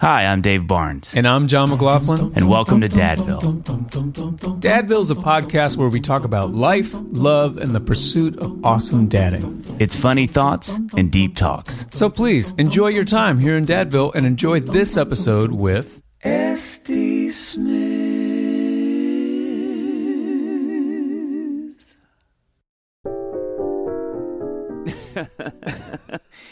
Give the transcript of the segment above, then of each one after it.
Hi, I'm Dave Barnes, And I'm John McLaughlin. and welcome to Dadville. Dadville is a podcast where we talk about life, love, and the pursuit of awesome dadding. It's funny thoughts and deep talks. So please enjoy your time here in Dadville and enjoy this episode with SD Smith.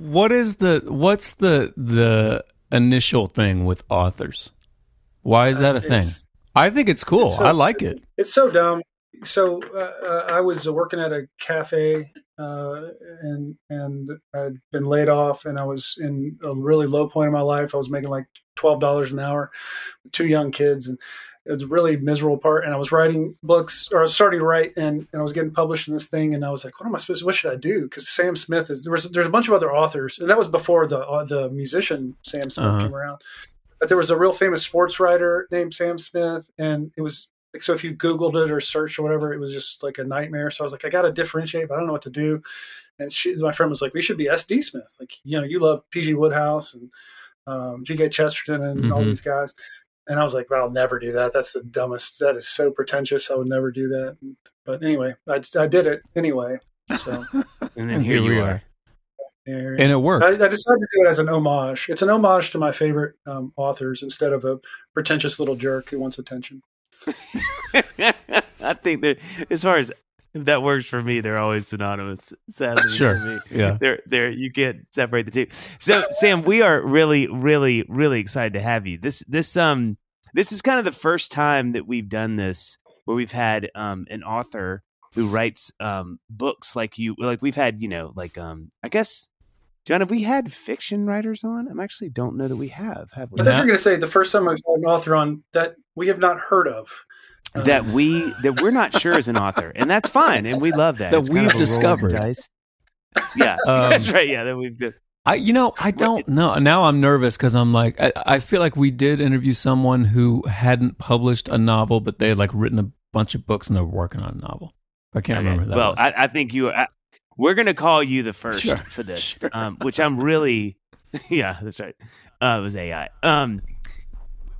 what is the what's the the initial thing with authors? Why is that a thing? I think it's cool. it's so I like it. It's so dumb. So uh, uh, I was working at a cafe, uh, and and I'd been laid off, and I was in a really low point in my life. I was making like twelve dollars an hour, with two young kids, and it was a really miserable part. And I was writing books, or I was starting to write, and, and I was getting published in this thing, and I was like, what am I supposed? to What should I do? Because Sam Smith is there was there's a bunch of other authors, and that was before the uh, the musician Sam Smith Uh-huh. came around. But there was a real famous sports writer named Sam Smith, and it was like so if you googled it or searched or whatever it was just like a nightmare so i was like i gotta differentiate but i don't know what to do and she my friend was like we should be sd smith like you know you love pg Wodehouse and um, gk chesterton and all Mhm. these guys and i was like well i'll never do that that's the dumbest that is so pretentious i would never do that but anyway i, I did it anyway so And And here we are. there- And it worked. I, I decided to do it as an homage. It's an homage to my favorite um, authors instead of a pretentious little jerk who wants attention. I think that as far as if that works for me, they're always synonymous. Sadly, Sure. for me. Yeah. They're they're you can't separate the two. So Sam, we are really, really, really excited to have you. This this um this is kind of the first time that we've done this where we've had um an author who writes um books like you like we've had, you know, like um I guess John, have we had fiction writers on? I actually don't know that we have, have we? I thought you were going to say the first time I've had an author on that we have not heard of. Um, that we that we're not sure as an author, and that's fine, and we love that. That It's we've roll of discovered. Yeah, Um, that's right. Yeah, that we've done. I, you know, I don't know. Now I'm nervous because I'm like, I, I feel like we did interview someone who hadn't published a novel, but they had like written a bunch of books and they're working on a novel. I can't remember who that well. I, I think you. I, we're going to call you the first Sure, for this, sure. um, which I'm really. Yeah, that's right. Uh, it was AI. Um,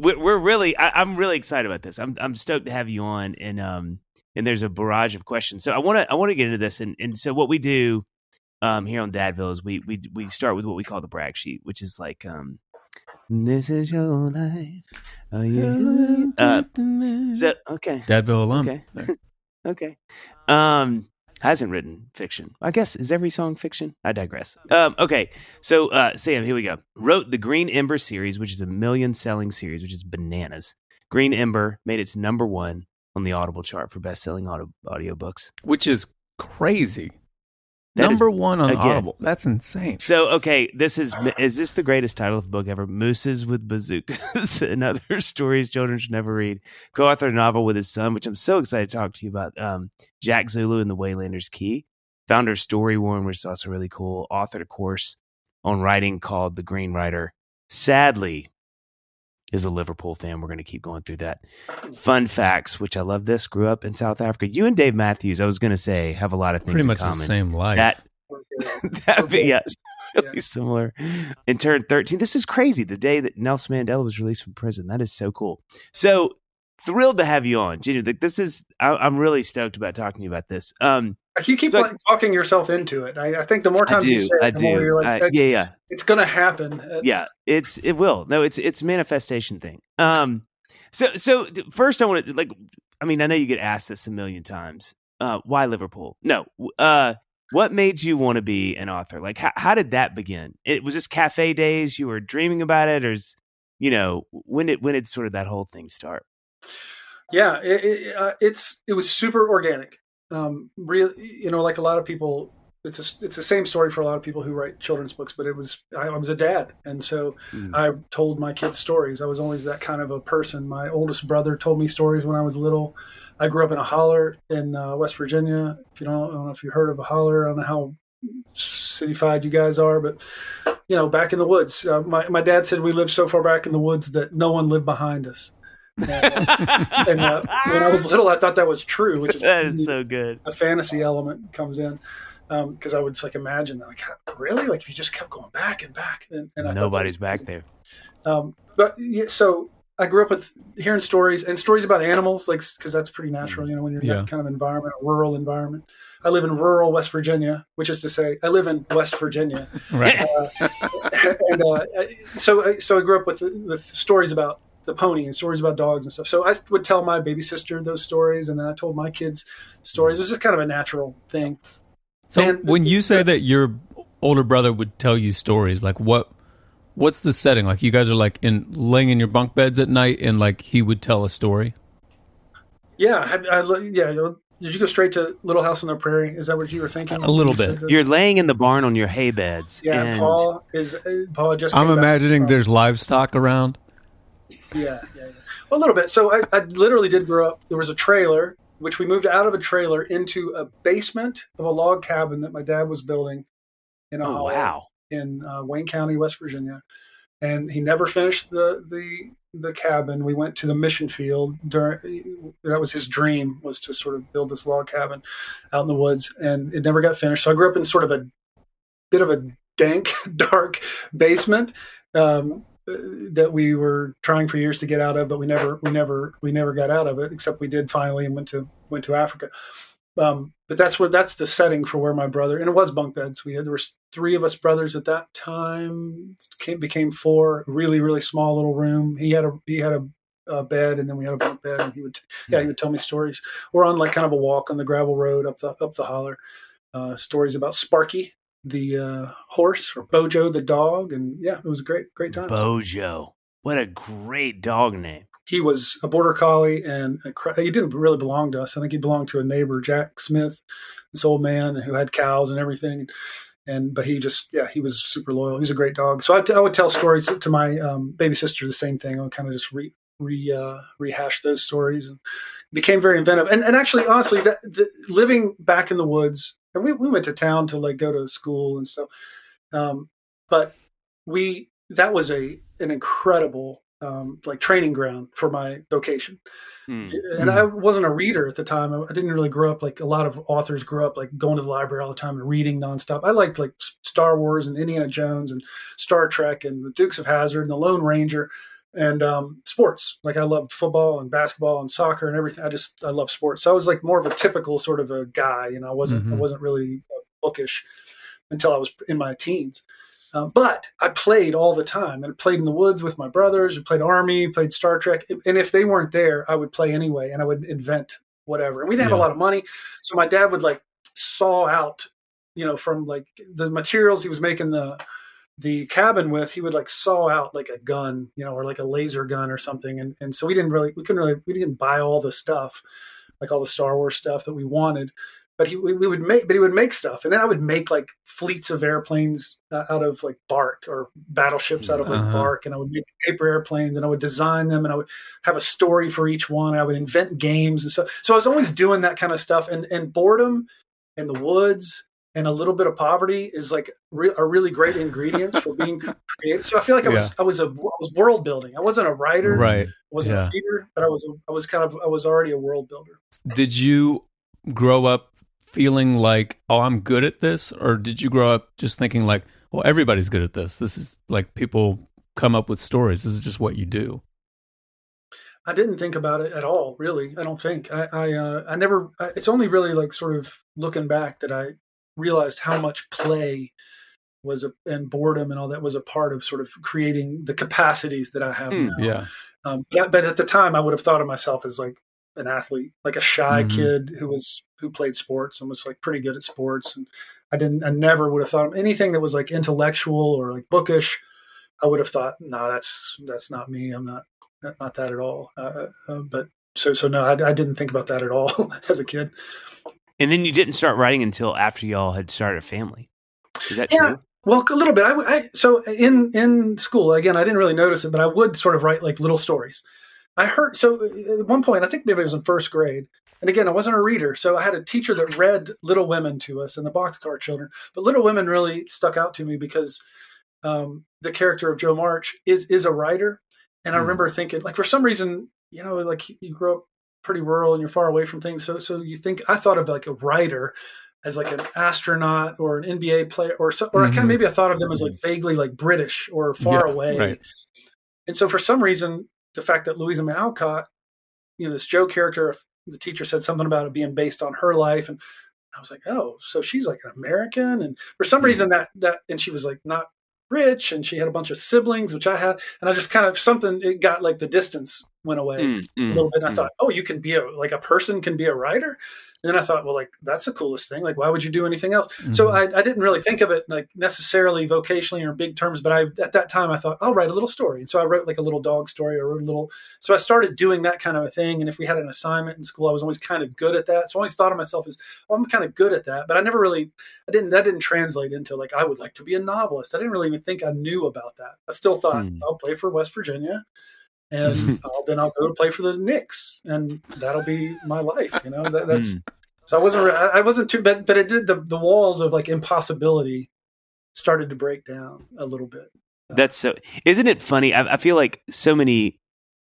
we're, we're really. I, I'm really excited about this. I'm I'm stoked to have you on, and um, and there's a barrage of questions. So I want to I want to get into this, and and so what we do, um, here on Dadville is we we we start with what we call the brag sheet, which is like um, this is your life. Oh yeah. Uh, so okay. Dadville alum. Okay. okay. Um, hasn't written fiction. I guess is every song fiction? I digress. Um, okay, so uh, Sam, here we go. Wrote the Green Ember series, which is a million selling series, which is bananas. Green Ember made it to number one on the Audible chart for best selling audio audiobooks, which is crazy. That Number is, one on again, Audible. That's insane. So, okay, this is is this the greatest title of the book ever? Mooses with bazookas and other stories children should never read. Co-authored a novel with his son, which I'm so excited to talk to you about. Um, Jack Zulu and the Waylander's Key. Founder Story Warren, which is also really cool. Authored a course on writing called The Green Writer. Sadly, is a Liverpool fan. We're going to keep going through that. Fun facts, which I love this. Grew up in South Africa. You and Dave Matthews, I was going to say, have a lot of things pretty much common. the same life. That that be yes, really yeah. similar. And turned thirteen. This is crazy. The day that Nelson Mandela was released from prison. That is so cool. So thrilled to have you on, Junior. This is I, am really stoked about talking to you about this. Um, you keep so, like, talking yourself into it. I, I, think the more times do, you say it, I the do. more you're like, I, yeah, yeah, it's going to happen. Yeah, it's it will. No, it's it's manifestation thing. Um, so so first I want to like, I mean, I know you get asked this a million times. Uh, why Liverpool? No. Uh, what made you want to be an author? Like, how, how did that begin? It was just cafe days. You were dreaming about it, or is, you know, when did when did sort of that whole thing start? Yeah, it, it, uh, it's it was super organic um, real, you know, like a lot of people, it's a, it's the same story for a lot of people who write children's books. But it was I, I was a dad, and so mm. I told my kids stories. I was always that kind of a person. My oldest brother told me stories when I was little. I grew up in a holler in uh, West Virginia. If you don't, I don't know if you heard of a holler. I don't know how cityfied you guys are, but you know, back in the woods. Uh, my my dad said we lived so far back in the woods that no one lived behind us. and uh, when I was little, I thought that was true. Which is that is so good. A fantasy element comes in because um, I would like imagine like really like if you just kept going back and back and, and nobody's back there. Um, but yeah, so I grew up with hearing stories and stories about animals, like because that's pretty natural, you know, when you're in yeah. that kind of environment, a rural environment. I live in rural West Virginia, which is to say, I live in West Virginia. right. Uh, and uh, so, so I grew up with with stories about the pony and stories about dogs and stuff. So I would tell my baby sister those stories, and then I told my kids stories. It was just kind of a natural thing. So and when you say that your older brother would tell you stories, like what? What's the setting? Like you guys are like in laying in your bunk beds at night, and like he would tell a story. Yeah, I, I, yeah. Did you go straight to Little House on the Prairie? Is that what you were thinking? A little bit. You're laying in the barn on your hay beds. Yeah, and... Paul is uh, Paul just. I'm imagining there's livestock around. Yeah, yeah, yeah. Well, a little bit. So I, I literally did grow up. There was a trailer, which we moved out of a trailer into a basement of a log cabin that my dad was building in a oh, wow. in uh, Wayne County, West Virginia. And he never finished the the the cabin. We went to the mission field during. That was his dream was to sort of build this log cabin out in the woods, and it never got finished. So I grew up in sort of a bit of a dank, dark basement. Um, that we were trying for years to get out of, but we never, we never, we never got out of it. Except we did finally and went to went to Africa. Um, but that's where that's the setting for where my brother and it was bunk beds. We had there were three of us brothers at that time. Came, became four. Really, really small little room. He had a he had a, a bed, and then we had a bunk bed, and he would yeah he would tell me stories. We're on like kind of a walk on the gravel road up the up the holler. Uh, stories about Sparky, the uh, horse or Bojo the dog, and yeah, it was a great great time. Bojo, what a great dog name. He was a border collie, and a, he didn't really belong to us. I think he belonged to a neighbor, Jack Smith, this old man who had cows and everything. And but he just yeah he was super loyal. He was a great dog. So I, t- I would tell stories to, my um, baby sister the same thing. I would kind of just re, re uh, rehash those stories and became very inventive. And and actually honestly that the, living back in the woods and we, we went to town to like go to school and stuff. Um, but we that was a an incredible um, like training ground for my vocation. Mm. And I wasn't a reader at the time. I, I didn't really grow up like a lot of authors grew up like going to the library all the time and reading nonstop. I liked like Star Wars and Indiana Jones and Star Trek and the Dukes of Hazzard and the Lone Ranger and um, sports. Like I loved football and basketball and soccer and everything. I just I love sports. So I was like more of a typical sort of a guy. You know, I wasn't mm-hmm. I wasn't really bookish until I was in my teens. Um, but I played all the time and I played in the woods with my brothers. We played Army, played Star Trek, and if they weren't there, I would play anyway and I would invent whatever. And we didn't yeah. have a lot of money, so my dad would like saw out, you know, from like the materials he was making the the cabin with, he would like saw out like a gun, you know, or like a laser gun or something. And and so we didn't really we couldn't really we didn't buy all the stuff, like all the Star Wars stuff that we wanted but he we, would make but he would make stuff and then i would make like fleets of airplanes uh, out of like bark or battleships out of like uh-huh. bark and i would make paper airplanes and i would design them and i would have a story for each one and i would invent games and so so i was always doing that kind of stuff and and boredom and the woods and a little bit of poverty is like re- are really great ingredients for being creative. So I feel like I was yeah. I was a I was world building. I wasn't a writer, right? I wasn't yeah. a reader, but I was a, I was kind of I was already a world builder. Did you grow up feeling like, oh, I'm good at this? Or did you grow up just thinking like, well, everybody's good at this? This is like people come up with stories. This is just what you do. I didn't think about it at all, really. I don't think I, I, uh, I never. It's only really like sort of looking back that I realized how much play was a, and boredom and all that was a part of sort of creating the capacities that I have mm, now. Yeah. Um, but, but, at the time, I would have thought of myself as like an athlete, like a shy mm-hmm. kid who was who played sports and was like pretty good at sports. And I didn't, I never would have thought of anything that was like intellectual or like bookish. I would have thought, no, nah, that's that's not me. I'm not not that at all. Uh, uh, uh, but so so no, I, I, didn't think about that at all as a kid. And then you didn't start writing until after y'all had started a family. Is that yeah. true? Well, a little bit. I, I, so in in school again, I didn't really notice it, but I would sort of write like little stories. I heard so at one point, I think maybe it was in first grade. And again, I wasn't a reader, so I had a teacher that read Little Women to us and the Boxcar Children. But Little Women really stuck out to me because um, the character of Jo March is is a writer, and I mm. remember thinking, like for some reason, you know, like you grow up pretty rural and you're far away from things, so so you think I thought of like a writer as like an astronaut or an NBA player or so, or mm-hmm. I kind of maybe I thought of them as like vaguely like British or far yeah, away. Right. And so for some reason, the fact that Louisa May Alcott, you know, this Jo character, the teacher said something about it being based on her life, and I was like, oh, so she's like an American, and for some mm-hmm. reason that that, and she was like not rich, and she had a bunch of siblings, which I had, and I just kind of something it got like the distance went away mm-hmm. a little bit. And I mm. thought, oh, you can be a like a person can be a writer, and then I thought, well, like that's the coolest thing. Like, why would you do anything else? Mm-hmm. So I, I, didn't really think of it like necessarily vocationally or in big terms, but I at that time I thought I'll write a little story, and so I wrote like a little dog story or a little. So I started doing that kind of a thing. And if we had an assignment in school, I was always kind of good at that. So I always thought of myself as, oh, I'm kind of good at that. But I never really, I didn't. That didn't translate into like I would like to be a novelist. I didn't really even think I knew about that. I still thought mm. I'll play for West Virginia and I'll, then I'll go play for the Knicks, and that'll be my life. You know, that, that's mm. So I wasn't I wasn't too but but it did the the walls of like impossibility started to break down a little bit. That's so. Isn't it funny? I, I feel like so many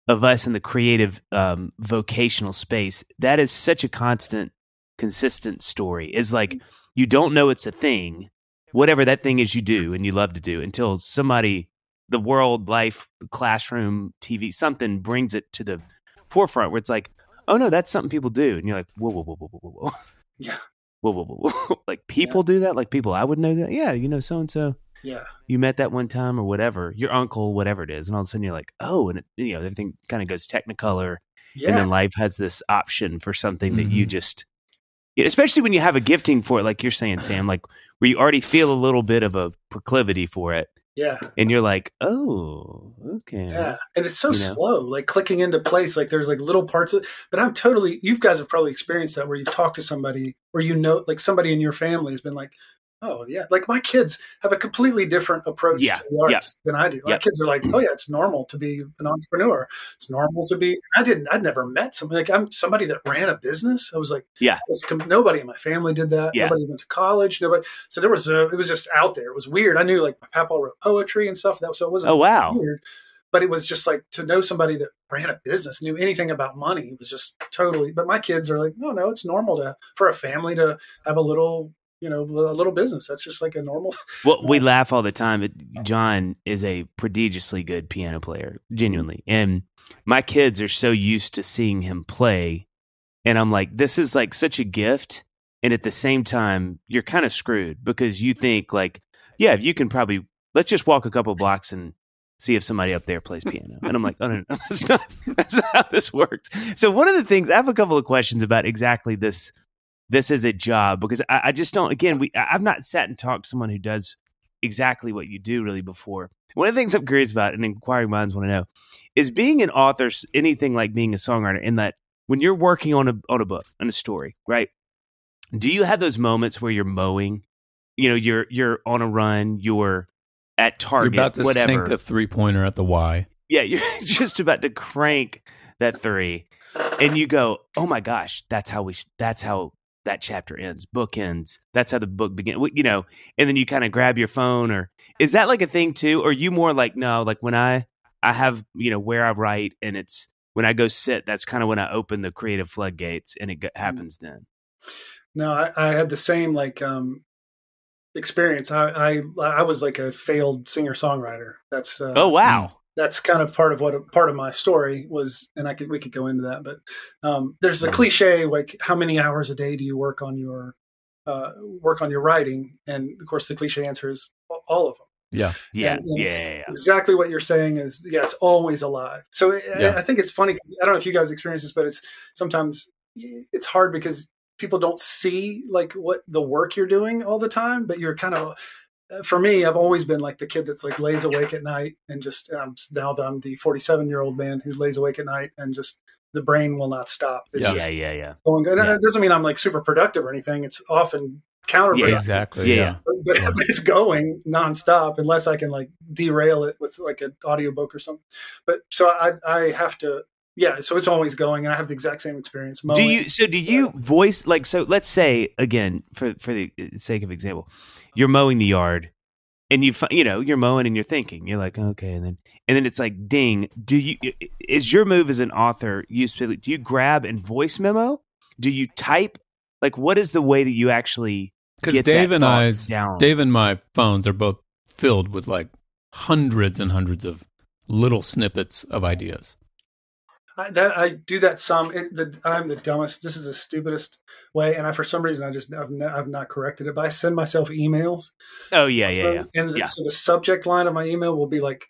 of us in the creative um, vocational space that is such a constant, consistent story. Is like you don't know it's a thing, whatever that thing is you do and you love to do until somebody, the world, life, classroom, TV, something brings it to the forefront where it's like, oh no, that's something people do, and you're like, whoa, whoa, whoa, whoa, whoa, whoa, whoa, yeah, whoa, whoa, whoa, whoa. like people yeah. do that, like people I would know that, yeah, you know, so and so, yeah, you met that one time or whatever, your uncle, whatever it is, and all of a sudden you're like, oh, and it, you know, everything kind of goes technicolor, yeah. and then life has this option for something mm-hmm. that you mm-hmm. just especially when you have a gifting for it like you're saying sam like where you already feel a little bit of a proclivity for it yeah. And you're like, oh, okay. Yeah. And it's so you slow, know? like clicking into place. Like there's like little parts of but I'm totally you guys have probably experienced that where you've talked to somebody or you know like somebody in your family has been like, oh yeah, like my kids have a completely different approach yeah. to the arts than I do. My kids are like, oh yeah, it's normal to be an entrepreneur. It's normal to be. I didn't. I'd never met somebody like I'm somebody that ran a business. I was like, yeah, was, nobody in my family did that. Yeah. Nobody went to college. Nobody. So there was a. It was just out there. It was weird. I knew like my papa wrote poetry and stuff. That so it wasn't. Oh wow. Weird, but it was just like to know somebody that ran a business knew anything about money was just totally but my kids are like no no it's normal to for a family to have a little you know a little business. That's just like a normal well we laugh all the time but john is a prodigiously good piano player genuinely. And my kids are so used to seeing him play and i'm like this is like such a gift. And at the same time you're kind of screwed because you think like yeah you can probably let's just walk a couple blocks and see if somebody up there plays piano. And i'm like oh no, no, no that's not that's not how this works. So one of the things i have a couple of questions about exactly this this is a job because I, I just don't. Again, we I've not sat and talked to someone who does exactly what you do really before. One of the things I'm curious about, and inquiring minds want to know, is being an author anything like being a songwriter? In that, when you're working on a on a book on a story, right? Do you have those moments where you're mowing? You know, you're you're on a run. You're at You're Target, about to whatever. sink a three pointer at the Y. Yeah, you're just about to crank that three, and you go, "Oh my gosh, that's how we. That's how that chapter ends. Book ends. That's how the book begins. You know." And then you kind of grab your phone, or is that like a thing too? Or are you more like no? Like when I I have you know where I write, and it's when I go sit. That's kind of when I open the creative floodgates, and it Mm. happens then. No, I, I had the same like um experience. I I, I was like a failed singer songwriter. That's uh, oh wow, that's kind of part of what part of my story was, and I could we could go into that. But um, there's a cliche like how many hours a day do you work on your uh, work on your writing? And of course, the cliche answer is all of them. Yeah. yeah, and- and yeah, yeah, yeah. Exactly what you're saying is yeah, it's always alive. So I- Yeah. I, think it's funny because I don't know if you guys experience this, but it's sometimes it's hard because people don't see like what the work you're doing all the time, but you're kind of for me, I've always been like the kid that's like lays awake at night and just um, and I'm now that I'm the 47 year old man who lays awake at night and just the brain will not stop. It's Yeah. just yeah, yeah, yeah. going good. And Yeah. it doesn't mean I'm like super productive or anything. It's often counterproductive. Yeah. Exactly. Yeah, Yeah. yeah. But, but Yeah. it's going nonstop unless I can like derail it with like an audiobook or something. But so I I have to yeah, so it's always going and I have the exact same experience. Do you so do you voice like so let's say again for for the sake of example you're mowing the yard and you fi- you know you're mowing and you're thinking you're like okay and then and then it's like ding do you is your move as an author you specifically do you grab and voice memo do you type like what is the way that you actually Because Dave that and thought I's down Dave and my phones are both filled with like hundreds and hundreds of little snippets of ideas. I, that, I do that some. It, the, I'm the dumbest. This is the stupidest way, and I for some reason I just I've, ne- I've not corrected it. But I send myself emails. oh yeah yeah yeah And the- Yeah. so the subject line of my email will be like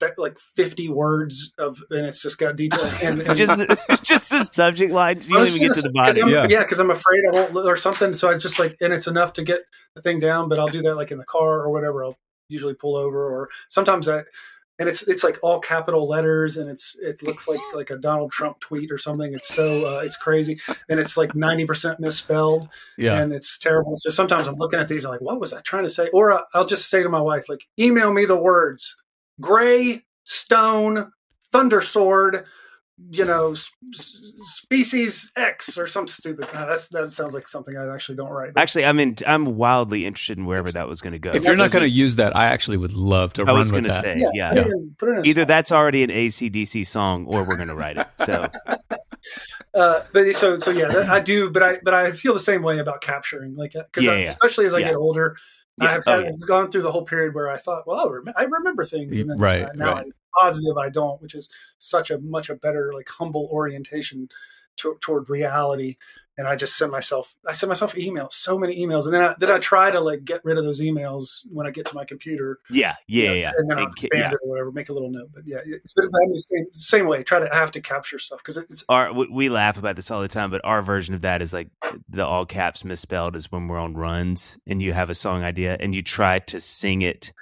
that- like 50 words of, and it's just got detail. And, and just the, just the subject lines you don't even get gonna to the say- 'cause body I'm- Yeah. Yeah, because I'm afraid I won't, or something. So I just like, and it's enough to get the thing down. But I'll do that like in the car or whatever. I'll usually pull over, or sometimes I, and it's it's like all capital letters, and it's it looks like like a Donald Trump tweet or something. It's so uh, it's crazy, and it's like ninety percent misspelled, Yeah. and it's terrible. So sometimes I'm looking at these, I'm like, what was I trying to say? Or uh, I'll just say to my wife, like, email me the words gray stone thunder sword you know, s- s- species X or some stupid. Uh, that's that sounds like something I actually don't write. But actually I'm in I'm wildly interested in wherever that was going to go if you're not going to use that, I actually would love to I run was going to that. say yeah, yeah, put it in- put in either song. that's already an ACDC song or we're going to write it. So Uh, but so so yeah, that, I do. But I but I feel the same way about capturing, like because Yeah, yeah. especially as I Yeah. get older. Yeah. I have Oh, yeah. gone through the whole period where I thought, well, I, rem- I remember things, and then Right, uh, now right. I'm positive I don't, which is such a much a better like humble orientation to, toward reality. And I just send myself, I send myself emails, so many emails, and then I, then I try to like get rid of those emails when I get to my computer. yeah, yeah, yeah. and then I'll expand yeah. it or whatever, make a little note. But yeah, it's been the same, same way. Try to I have to capture stuff because it's Our we, we laugh about this all the time, but our version of that is like the all caps misspelled is when we're on runs and you have a song idea and you try to sing it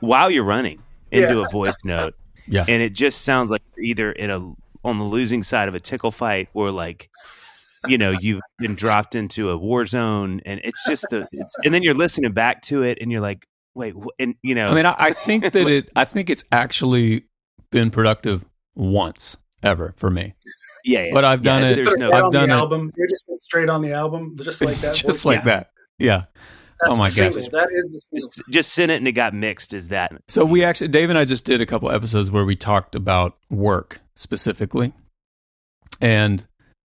while you're running into a voice note. Yeah. and it just sounds like you're either in a on the losing side of a tickle fight or like you know you've been dropped into a war zone and it's just a it's, and then you're listening back to it and you're like wait wh- and you know I mean, I, I think that it. I think it's actually been productive once ever for me. yeah, yeah but I've done Yeah, it- there's no I've done the it. album. You're just went straight on the album, just like that. just voice. like Yeah. that. Yeah. That's oh my the gosh. that is the just just send it and it got mixed is that So we actually, Dave and I just did a couple episodes where we talked about work specifically, and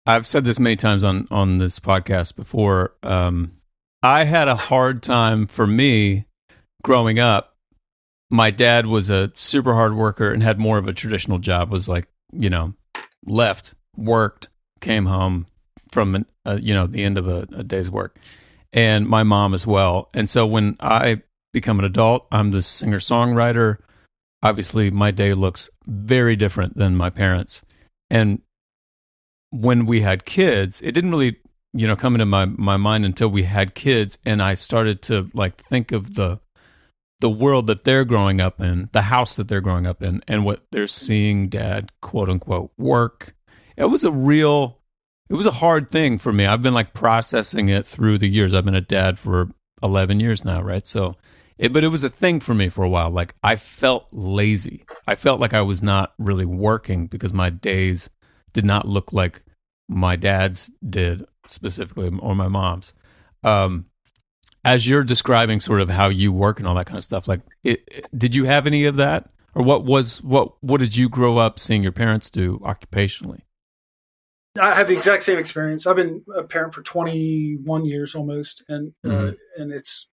I've said this many times on on this podcast before. Um, I had a hard time for me growing up. My dad was a super hard worker and had more of a traditional job. Was like you know, left, worked, came home from an, uh, you know the end of a, a day's work, and my mom as well. And so when I become an adult, I'm the singer songwriter. Obviously, my day looks very different than my parents. And when we had kids, it didn't really you know come into my my mind until we had kids, and I started to like think of the the world that they're growing up in, the house that they're growing up in, and what they're seeing dad quote unquote work. It was a real, it was a hard thing for me. I've been like processing it through the years. I've been a dad for 11 years now, right? So, it, but it was a thing for me for a while. Like I felt lazy. I felt like I was not really working because my days did not look like my dad's did specifically or my mom's. Um, as you're describing sort of how you work and all that kind of stuff like it, it, did you have any of that or what was what what did you grow up seeing your parents do occupationally i have the exact same experience i've been a parent for 21 years almost and uh, mm-hmm. uh, and it's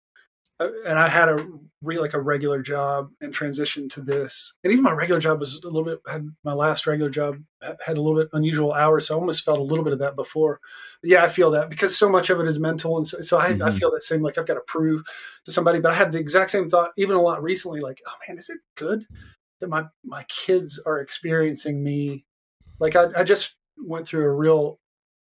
uh, and I had a re, like a regular job and transitioned to this. And even my regular job was a little bit had my last regular job had a little bit unusual hours, so I almost felt a little bit of that before. But yeah, I feel that because so much of it is mental, and so, so I, mm-hmm. I feel that same like I've got to prove to somebody. But I had the exact same thought even a lot recently, like, oh man, is it good that my my kids are experiencing me? Like I, I just went through a real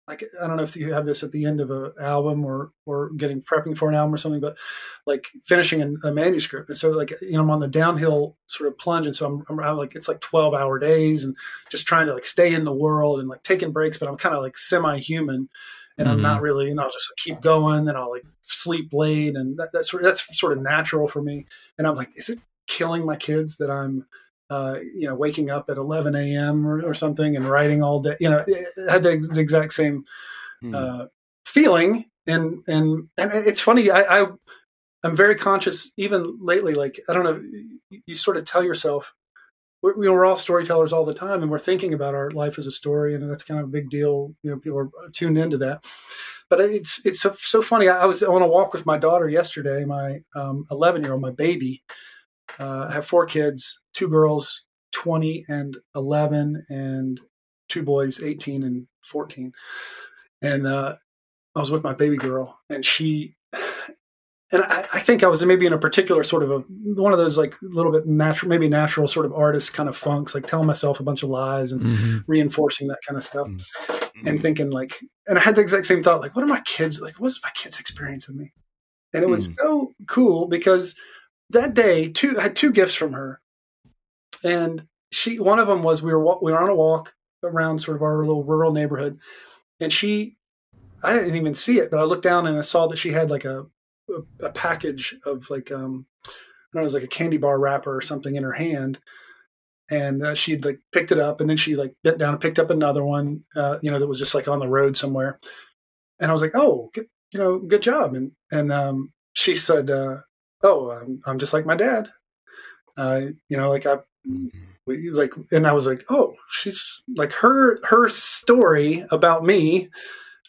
like I don't know if you have this at the end of an album or or getting prepping for an album or something, but like finishing a, a manuscript. And so like you know I'm on the downhill sort of plunge, and so I'm, I'm, I'm, like it's like 12 hour days and just trying to like stay in the world and like taking breaks, but I'm kind of like semi human. And mm-hmm. I'm not mm-hmm. really, you know, I'll just keep going. and I'll like sleep late, and that, that's that's sort of natural for me. And I'm like, is it killing my kids that I'm uh, you know, waking up at 11 a.m. Or, or, something and writing all day. You know, it had the, exact same hmm. uh, feeling. And and and it's funny. I, I I'm very conscious, even lately. Like I don't know, you, you sort of tell yourself, we're, you know, we're all storytellers all the time, and we're thinking about our life as a story, and that's kind of a big deal. You know, people are tuned into that. But it's it's so, so funny. I, I was on a walk with my daughter yesterday, my 11 um, year old, my baby, uh, I have four kids, two girls, 20 and 11, and two boys, 18 and 14. And uh, I was with my baby girl, and she, and I, I, think I was maybe in a particular sort of a one of those like a little bit natural, maybe natural sort of artist kind of funks, like telling myself a bunch of lies and mm-hmm. reinforcing that kind of stuff, mm-hmm. and thinking like, and I had the exact same thought, like, what are my kids like? What is my kids' experience of me? And it was mm. so cool because that day, two had two gifts from her, and she one of them was we were we were on a walk around sort of our little rural neighborhood, and she I didn't even see it, but I looked down and I saw that she had like a a, a package of like um I don't know, it was like a candy bar wrapper or something in her hand, and uh, she'd like picked it up and then she like bent down and picked up another one, uh, you know, that was just like on the road somewhere, and I was like, oh, good, you know, good job, and and um, she said, uh, oh, I'm, I'm just like my dad. Uh, you know, like I, we, like, and I was like, oh, she's like her, her story about me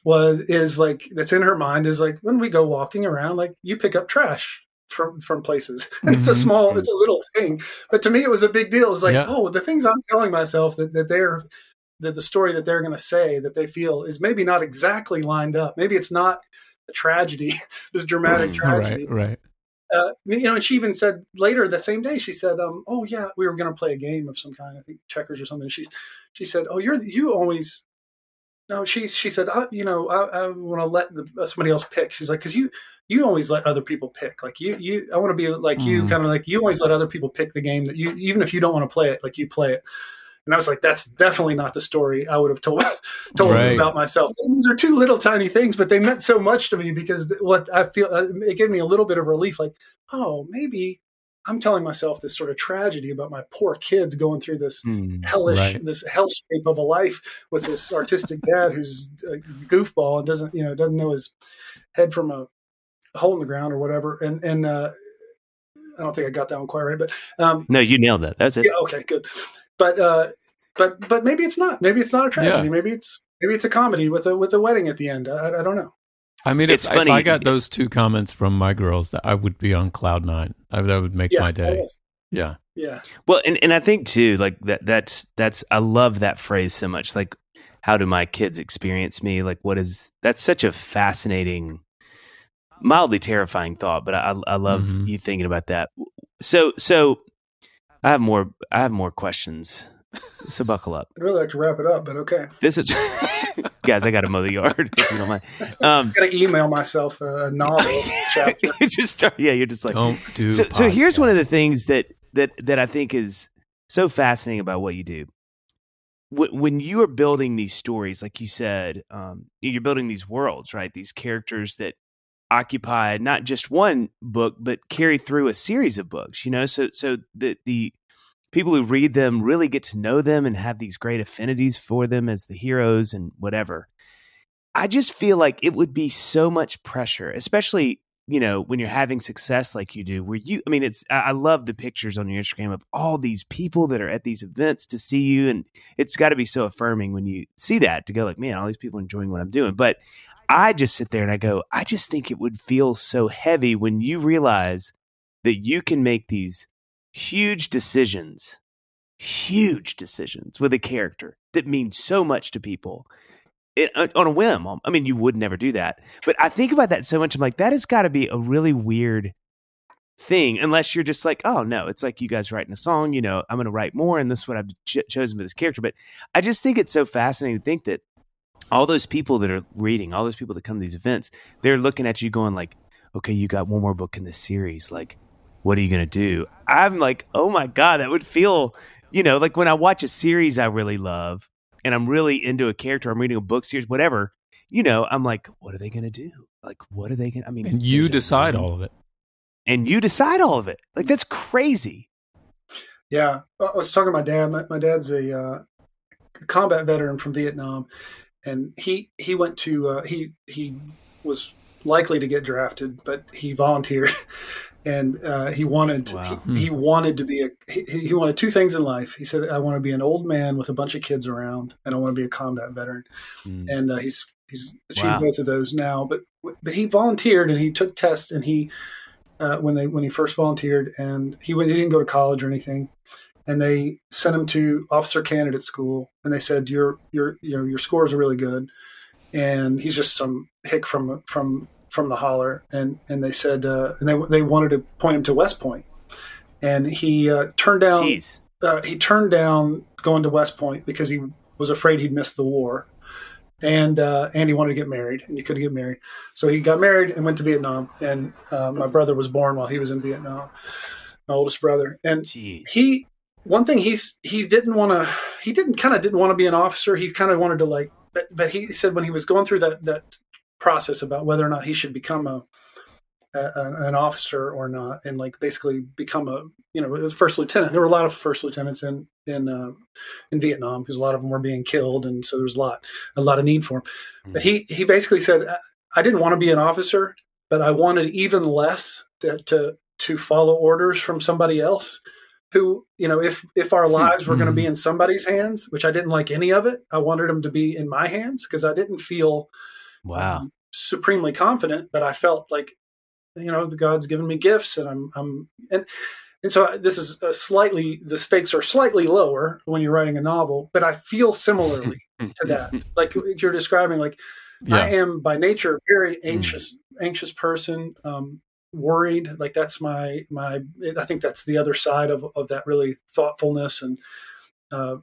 was, is like, that's in her mind is like, when we go walking around, like you pick up trash from, from places and mm-hmm. it's a mm-hmm. small, it's a little thing, but to me, it was a big deal. It's like, yeah. oh, the things I'm telling myself that, that they're, that the story that they're going to say that they feel is maybe not exactly lined up. Maybe it's not a tragedy, this dramatic tragedy. Right, right uh, you know, and she even said later the same day, she said, um, "Oh yeah, we were going to play a game of some kind, I think checkers or something." She's, she said, "Oh, you're you always." No, she she said, I, you know, I, I want to let the, uh, somebody else pick. She's like, because you you always let other people pick. Like you you, I want to be like you, mm. kind of like you always let other people pick the game that you even if you don't want to play it, like you play it. And I was like, that's definitely not the story I would have told told right. about myself. And these are two little tiny things, but they meant so much to me because what I feel uh, it gave me a little bit of relief. Like, oh, maybe I'm telling myself this sort of tragedy about my poor kids going through this mm, hellish, right. this hellscape of a life with this artistic dad who's a goofball and doesn't, you know, doesn't know his head from a hole in the ground or whatever. And and uh, I don't think I got that one quite right, but um, no, you nailed that. That's it. Yeah, okay, good but uh, but but maybe it's not. Maybe it's not a tragedy. Yeah. Maybe it's maybe it's a comedy with a with a wedding at the end. I, I don't know. I mean, it's if, funny. If I got those two comments from my girls, that I would be on cloud nine. I, that would make yeah, my day. Yeah, yeah. Well, and and I think too, like that. That's that's. I love that phrase so much. Like, how do my kids experience me? Like, what is? That's such a fascinating, mildly terrifying thought. But I I love mm-hmm. you thinking about that. So so I have more. I have more questions So buckle up. I'd really like to wrap it up, but okay. This is guys. I got to mow the yard if you don't mind. Um, I got to email myself a novel chapter. you just start, yeah, you're just like Don't do. so, so here's one of the things that that that I think is so fascinating about what you do. Wh- When you are building these stories, like you said, um, you're building these worlds, right? These characters that occupy not just one book, but carry through a series of books. You know, so so the the people who read them really get to know them and have these great affinities for them as the heroes and whatever. I just feel like it would be so much pressure, especially you know when you're having success like you do. Where you, I mean, it's I love the pictures on your Instagram of all these people that are at these events to see you, and it's got to be so affirming when you see that to go like, man, all these people enjoying what I'm doing. But I just sit there and I go, I just think it would feel so heavy when you realize that you can make these huge decisions, huge decisions with a character that means so much to people it, uh, on a whim. I mean, you would never do that. But I think about that so much. I'm like, that has got to be a really weird thing, unless you're just like, oh, no, it's like you guys writing a song, you know, I'm going to write more, and this is what I've ch- chosen for this character. But I just think it's so fascinating to think that all those people that are reading, all those people that come to these events, they're looking at you going, like, okay, you got one more book in this series. Like, what are you going to do? I'm like, oh my God, that would feel, you know, like when I watch a series I really love and I'm really into a character, I'm reading a book series, whatever, you know, I'm like, what are they going to do? Like, what are they going to, I mean, and you decide all of it. And you decide all of it. Like, that's crazy. Yeah, I was talking to my dad. My, my dad's a uh, combat veteran from Vietnam, and he he went to uh, he he was likely to get drafted, but he volunteered, and uh, he wanted Wow. he, he wanted to be a he, he wanted two things in life. He said, "I want to be an old man with a bunch of kids around, and I want to be a combat veteran." Mm. and uh, he's he's achieved Wow. both of those now. But but he volunteered and he took tests and he uh, when they when he first volunteered and he went he didn't go to college or anything, and they sent him to officer candidate school and they said your your you know your scores are really good, and he's just some hick from from from the holler. And and they said uh, and they they wanted to point him to West Point, and he uh, turned down uh, he turned down going to West Point because he was afraid he'd miss the war, and uh, and he wanted to get married, and he couldn't get married, so he got married and went to Vietnam. And uh, my brother was born while he was in Vietnam, my oldest brother, and Jeez. he one thing he's he didn't want to he didn't kind of didn't want to be an officer. He kind of wanted to like, but but he said when he was going through that that process about whether or not he should become a a, an officer or not, and like basically become a you know first lieutenant. There were a lot of first lieutenants in in uh, in Vietnam because a lot of them were being killed, and so there was a lot a lot of need for him. But he he basically said, I didn't want to be an officer, but I wanted even less to to, to follow orders from somebody else. Who you know, if if our lives were going to be in somebody's hands, which I didn't like any of it, I wanted them to be in my hands because I didn't feel Wow. um, supremely confident, but I felt like, you know, the God's given me gifts, and I'm, I'm, and and so this is a slightly the stakes are slightly lower when you're writing a novel, but I feel similarly to that. Like you're describing, like I am by nature a very anxious, anxious person. Um, worried like that's my my i think that's the other side of, of that really thoughtfulness and uh,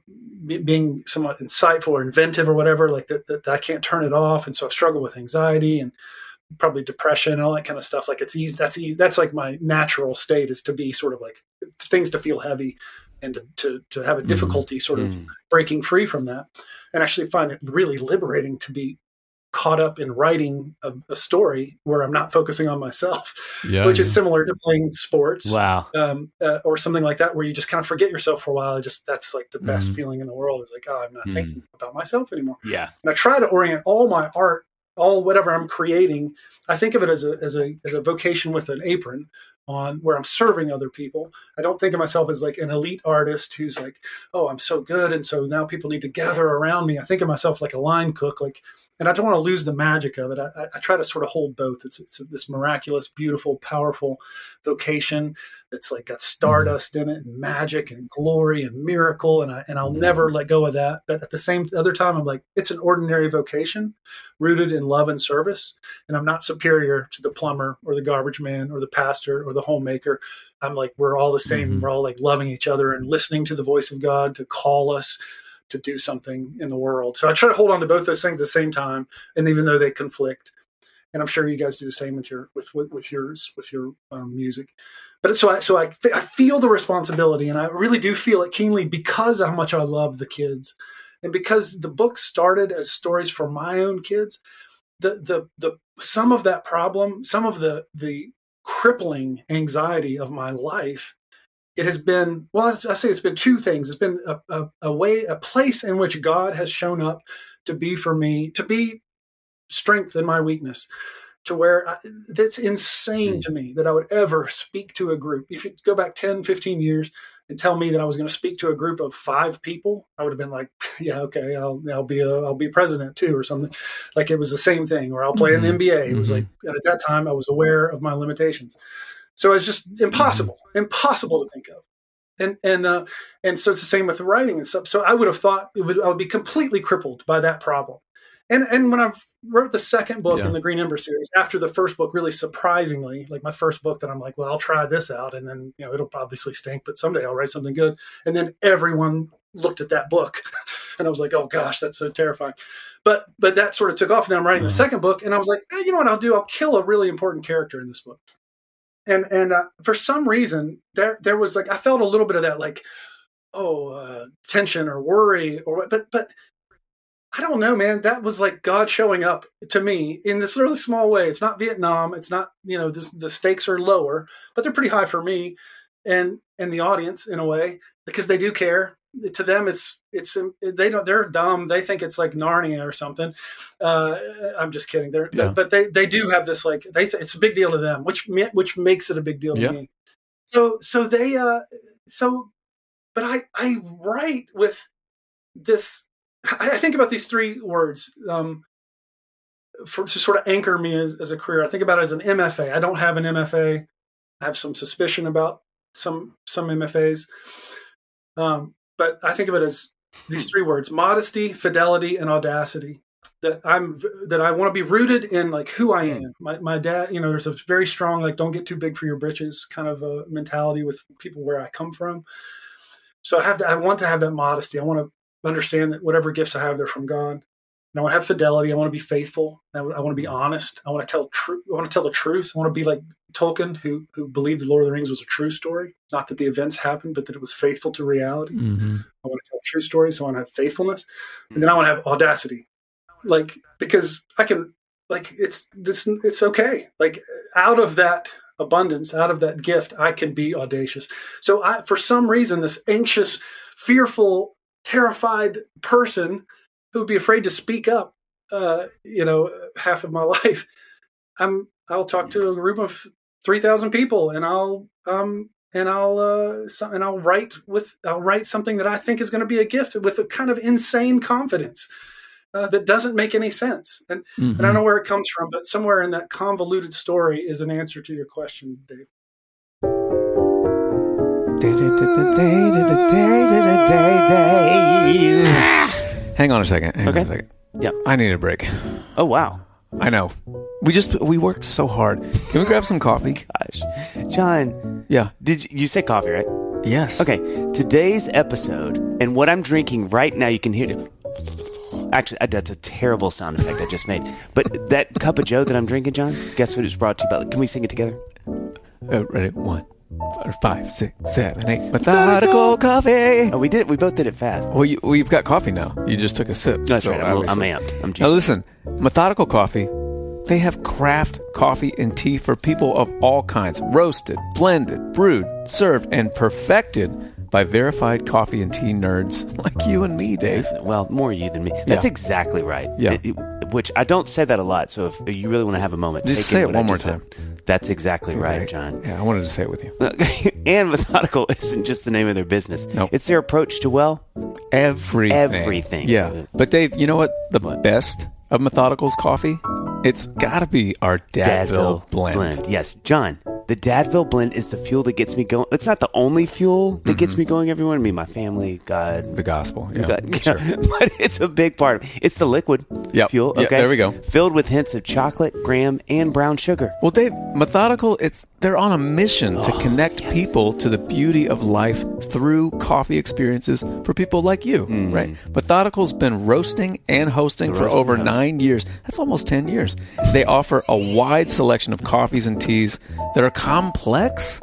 be- being somewhat insightful or inventive or whatever, like that, that, I can't turn it off. And so I struggle with anxiety and probably depression and all that kind of stuff. Like it's easy. That's easy. That's like my natural state is to be sort of like things to feel heavy and to, to, to have a Mhm. difficulty sort of Mm. breaking free from that and actually find it really liberating to be caught up in writing a, a story where I'm not focusing on myself, Yeah. which is similar to playing sports Wow. um, uh, or something like that, where you just kind of forget yourself for a while. I just that's like the best Mhm. feeling in the world. Is like, oh, I'm not Mhm. thinking about myself anymore. Yeah. And I try to orient all my art, all whatever I'm creating. I think of it as a as a as a vocation with an apron on where I'm serving other people. I don't think of myself as like an elite artist who's like, oh, I'm so good, and so now people need to gather around me. I think of myself like a line cook, like. And I don't want to lose the magic of it. I, I, try to sort of hold both. It's, it's this miraculous, beautiful, powerful vocation that's like got stardust in it and magic and glory and miracle and I and I'll never let go of that. But at the same other time I'm like it's an ordinary vocation rooted in love and service and I'm not superior to the plumber or the garbage man or the pastor or the homemaker. I'm like we're all the same. Mhm. We're all like loving each other and listening to the voice of God to call us to do something in the world. So I try to hold on to both those things at the same time and even though they conflict and I'm sure you guys do the same with your with with, with yours with your um, music. But so I so I, I feel the responsibility, and I really do feel it keenly because of how much I love the kids, and because the book started as stories for my own kids. The the the some of that problem, some of the the crippling anxiety of my life, it has been well. I say it's been two things. It's been a, a, a way, a place in which God has shown up to be for me, to be strength in my weakness to where I, that's insane to me that I would ever speak to a group. If you go back 10, 15 years and tell me that I was going to speak to a group of five people, I would have been like, yeah, okay, I'll, I'll be a, I'll be president too, or something like it was the same thing, or I'll play in the NBA. It was Mhm. like, at that time I was aware of my limitations. So it's just impossible, impossible to think of. And, and, uh, and so it's the same with the writing and stuff. So I would have thought it would, I would be completely crippled by that problem. And and when I wrote the second book Yeah. in the Green Ember series, after the first book, really surprisingly, like my first book, that I'm like, well, I'll try this out, and then you know it'll obviously stink, but someday I'll write something good. And then everyone looked at that book, and I was like, oh gosh, that's so terrifying. But but that sort of took off. Now I'm writing the Uh-huh. second book, and I was like, eh, you know what I'll do? I'll kill a really important character in this book. And and uh, for some reason, there there was like I felt a little bit of that like, oh, uh, tension or worry or what, but but I don't know, man. That was like God showing up to me in this really small way. It's not Vietnam. It's not, you know, this, the stakes are lower, but they're pretty high for me and and the audience in a way because they do care. To them, it's it's they don't they're dumb. They think it's like Narnia or something. Uh, I'm just kidding. They're Yeah. but they they do have this like they it's a big deal to them, which which makes it a big deal to Yeah. me. So so they uh so but I I write with this I I think about these three words um, for to sort of anchor me as, as a career. I think about it as an MFA. I don't have an MFA. I have some suspicion about some some MFAs, um, but I think of it as these hmm. three words: modesty, fidelity, and audacity. That I'm that I want to be rooted in like who I hmm. am. My my dad, you know, there's a very strong like don't get too big for your britches kind of a mentality with people where I come from. So I have to, I want to have that modesty. I want to understand that whatever gifts I have, they're from God. And I want to have fidelity. I want to be faithful. I, I want to be honest. I want to tell truth. I want to tell the truth. I want to be like Tolkien, who who believed the Lord of the Rings was a true story, not that the events happened, but that it was faithful to reality. Mhm. I want to tell true stories. I want to have faithfulness, and then I want to have audacity, like because I can, like it's it's it's okay. Like out of that abundance, out of that gift, I can be audacious. So I, for some reason, this anxious, fearful, terrified person who would be afraid to speak up, uh, you know, half of my life, I'm I'll talk to a group of three thousand people, and I'll um and I'll uh so, and I'll write with I'll write something that I think is going to be a gift with a kind of insane confidence. Uh, that doesn't make any sense, and Mhm. and I don't know where it comes from, but somewhere in that convoluted story is an answer to your question, Dave. Hang on a second. Hang Okay. on a second. Yeah. I need a break. Oh wow, I know. We just we worked so hard. Can we grab some coffee? gosh, John, Yeah. did you, you say coffee right? Yes. Okay, today's episode and what I'm drinking right now, you can hear it. Actually, that's a terrible sound effect I just made. But that cup of Joe that I'm drinking, John, guess what it's brought to you by? Can we sing it together? Uh, ready? One, f- five, six, seven, eight. Methodical coffee. Oh, we did. We both did it fast. Well, you, we've got coffee now. You just took a sip. That's so right. I'm, I'm amped. I'm Now listen, Methodical Coffee, they have craft coffee and tea for people of all kinds, roasted, blended, brewed, served, and perfected by verified coffee and tea nerds like you and me, Dave. Well, more you than me. That's Yeah. exactly right. Yeah. It- it- which I don't say that a lot. So if you really want to have a moment, Just take say in it one more time. said. That's exactly right, John. Yeah, I wanted to say it with you. and methodical isn't just the name of their business. Nope. It's their approach to well. Everything. Everything. Yeah. But Dave, you know what? The What? best of Methodical's coffee? It's got to be our Dadville, blend. Yes, John. The Dadville blend is the fuel that gets me going. It's not the only fuel that gets me mm-hmm. going, everyone. I mean, my family, God, The gospel. Yeah, God, sure. but it's a big part. of it. It's the liquid Yep. fuel. Okay, there we go. Filled with hints of chocolate, graham, and brown sugar. Well, Dave, Methodical, it's they're on a mission to oh, connect people to the beauty of life through coffee experiences for people like you, mm. right? Methodical's been roasting and hosting for over host. nine years. That's almost 10 years. They offer a wide selection of coffees and teas that are complex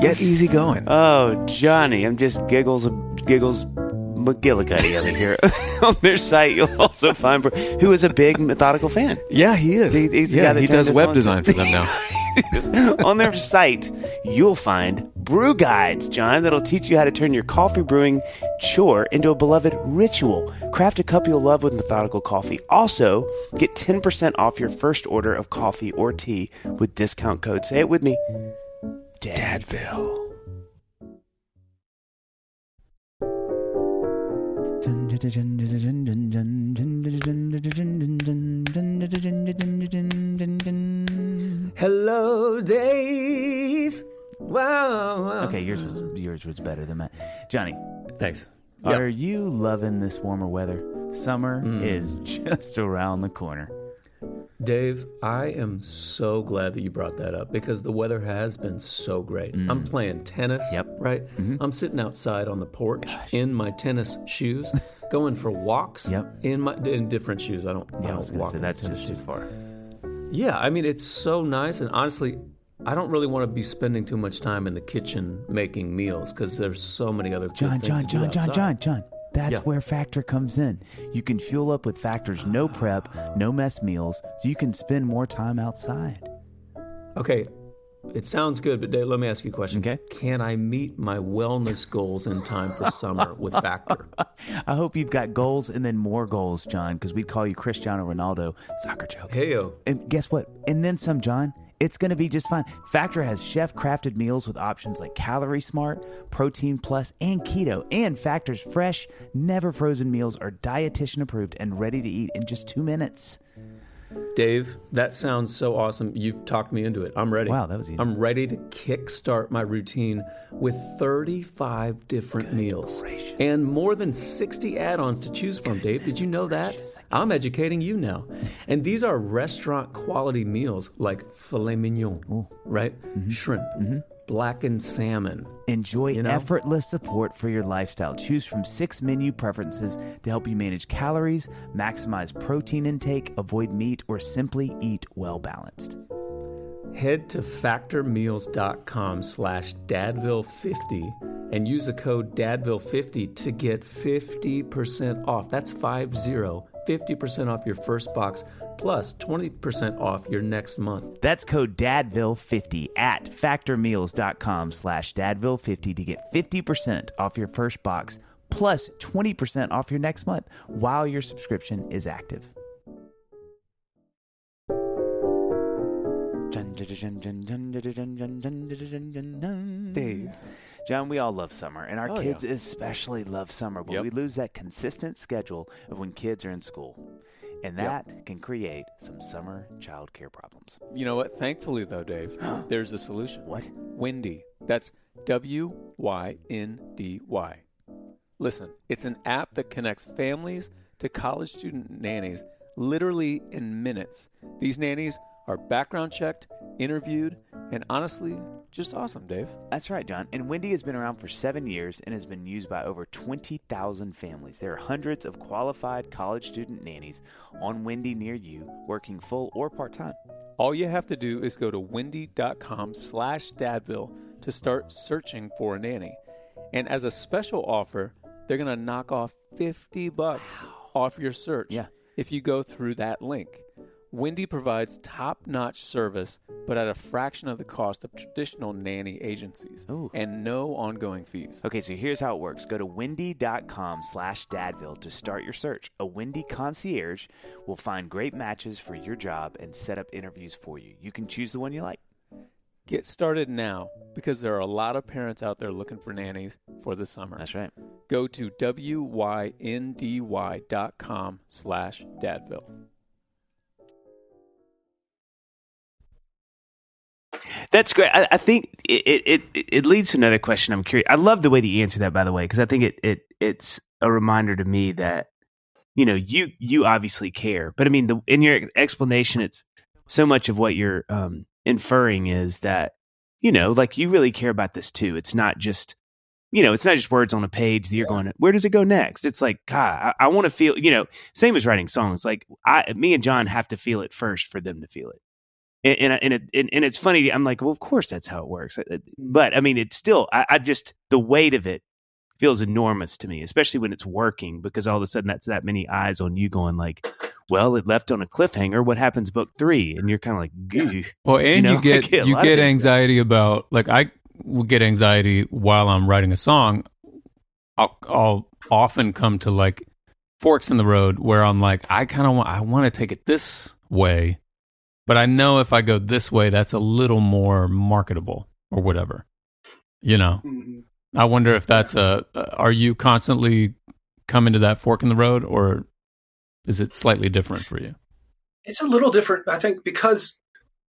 yet easygoing. Oh, Johnny, I'm just giggles, giggles, McGillicuddy over here. On their site, you'll also find who is a big methodical fan. yeah, he is. He- he's the yeah, guy that he does web design for them now. On their site, you'll find brew guides, John, that'll teach you how to turn your coffee brewing chore into a beloved ritual. Craft a cup you'll love with methodical coffee. Also, get 10% off your first order of coffee or tea with discount code. Say it with me. Dadville. Hello, Dave. Wow. Okay, yours was yours was better than mine. Johnny, Thanks. are you loving this warmer weather? Summer Mm. is just around the corner. Dave, I am so glad that you brought that up because the weather has been so great. I'm playing tennis, Yep. right? I'm sitting outside on the porch in my tennis shoes, going for walks Yep. in my in different shoes. I don't. I Yeah, I don't was gonna walk say in that's tennis just too shoes. far. Yeah, I mean it's so nice, and honestly, I don't really want to be spending too much time in the kitchen making meals because there's so many other John, things John, to do John, John. John, John. That's Yeah. where Factor comes in. You can fuel up with Factor's no prep, no mess meals, so you can spend more time outside. Okay, it sounds good, but Dave, let me ask you a question. Okay. Can I meet my wellness goals in time for summer with Factor? I hope you've got goals and then more goals, John, because we'd call you Cristiano Ronaldo. Soccer joke. Heyo. And guess what? And then some, John. It's going to be just fine. Factor has chef crafted meals with options like Calorie Smart, Protein Plus, and Keto. And Factor's fresh, never frozen meals are dietitian approved and ready to eat in just two minutes. Dave, that sounds so awesome. You've talked me into it. I'm ready. Wow, that was easy. I'm ready to kickstart my routine with 35 different meals and more than 60 add ons to choose from, Dave. Did you know that? I'm educating you now. And these are restaurant quality meals like filet mignon, right? Mm-hmm. Shrimp, blackened salmon. Enjoy You know? effortless support for your lifestyle. Choose from six menu preferences to help you manage calories, maximize protein intake, avoid meat, or simply eat well balanced. Head to factormeals.com slash dadville50 and use the code dadville50 to get 50% off. That's 50, 50% off your first box plus 20% off your next month. That's code DADVILLE50 at factormeals.com slash DADVILLE50 to get 50% off your first box plus 20% off your next month while your subscription is active. Dave. John, we all love summer, and our Oh, kids yeah. especially love summer, but Yep. we lose that consistent schedule of when kids are in school. And that can create some summer childcare problems. You know what? Thankfully, though, Dave, there's a solution. What? Wyndy. That's W Y N D Y. Listen, it's an app that connects families to college student nannies literally in minutes. These nannies are background checked, interviewed, and honestly, just awesome, Dave. That's right, John. And Wyndy has been around for seven years and has been used by over 20,000 families. There are hundreds of qualified college student nannies on Wyndy near you, working full or part time. All you have to do is go to wyndy.com slash dadville to start searching for a nanny. And as a special offer, they're going to knock off 50 bucks off your search Yeah. if you go through that link. Wyndy provides top-notch service, but at a fraction of the cost of traditional nanny agencies, Ooh. and no ongoing fees. Okay, so here's how it works. Go to wyndy.com slash dadville to start your search. A Wyndy concierge will find great matches for your job and set up interviews for you. You can choose the one you like. Get started now because there are a lot of parents out there looking for nannies for the summer. That's right. Go to wyndy.com slash dadville. That's great. I, I think it, it it leads to another question. I'm curious. I love the way that you answer that, by the way, because I think it it it's a reminder to me that you know you you obviously care, but I mean, the, in your explanation, it's so much of what you're um, inferring is that you know, like you really care about this too. It's not just you know, it's not just words on a page that you're going, where does it go next? It's like, God, I, I want to feel, you know, same as writing songs. Like I, me and John have to feel it first for them to feel it and and and, it, and, it's funny. I'm like, well, of course that's how it works. Uh, uh, but I mean, it's still. I, I, just the weight of it feels enormous to me, especially when it's working, because all of a sudden that's that many eyes on you going like, well, it left on a cliffhanger. What happens book three? And you're kind of like, goo. Well, and you, know, you get, get you get anxiety about like I will get anxiety while I'm writing a song. I'll, I'll often come to like forks in the road where I'm like, I kind of want I want to take it this way but I know if I go this way, that's a little more marketable or whatever. You know, mm-hmm. I wonder if that's a. Are you constantly coming to that fork in the road, or is it slightly different for you? It's a little different, I think, because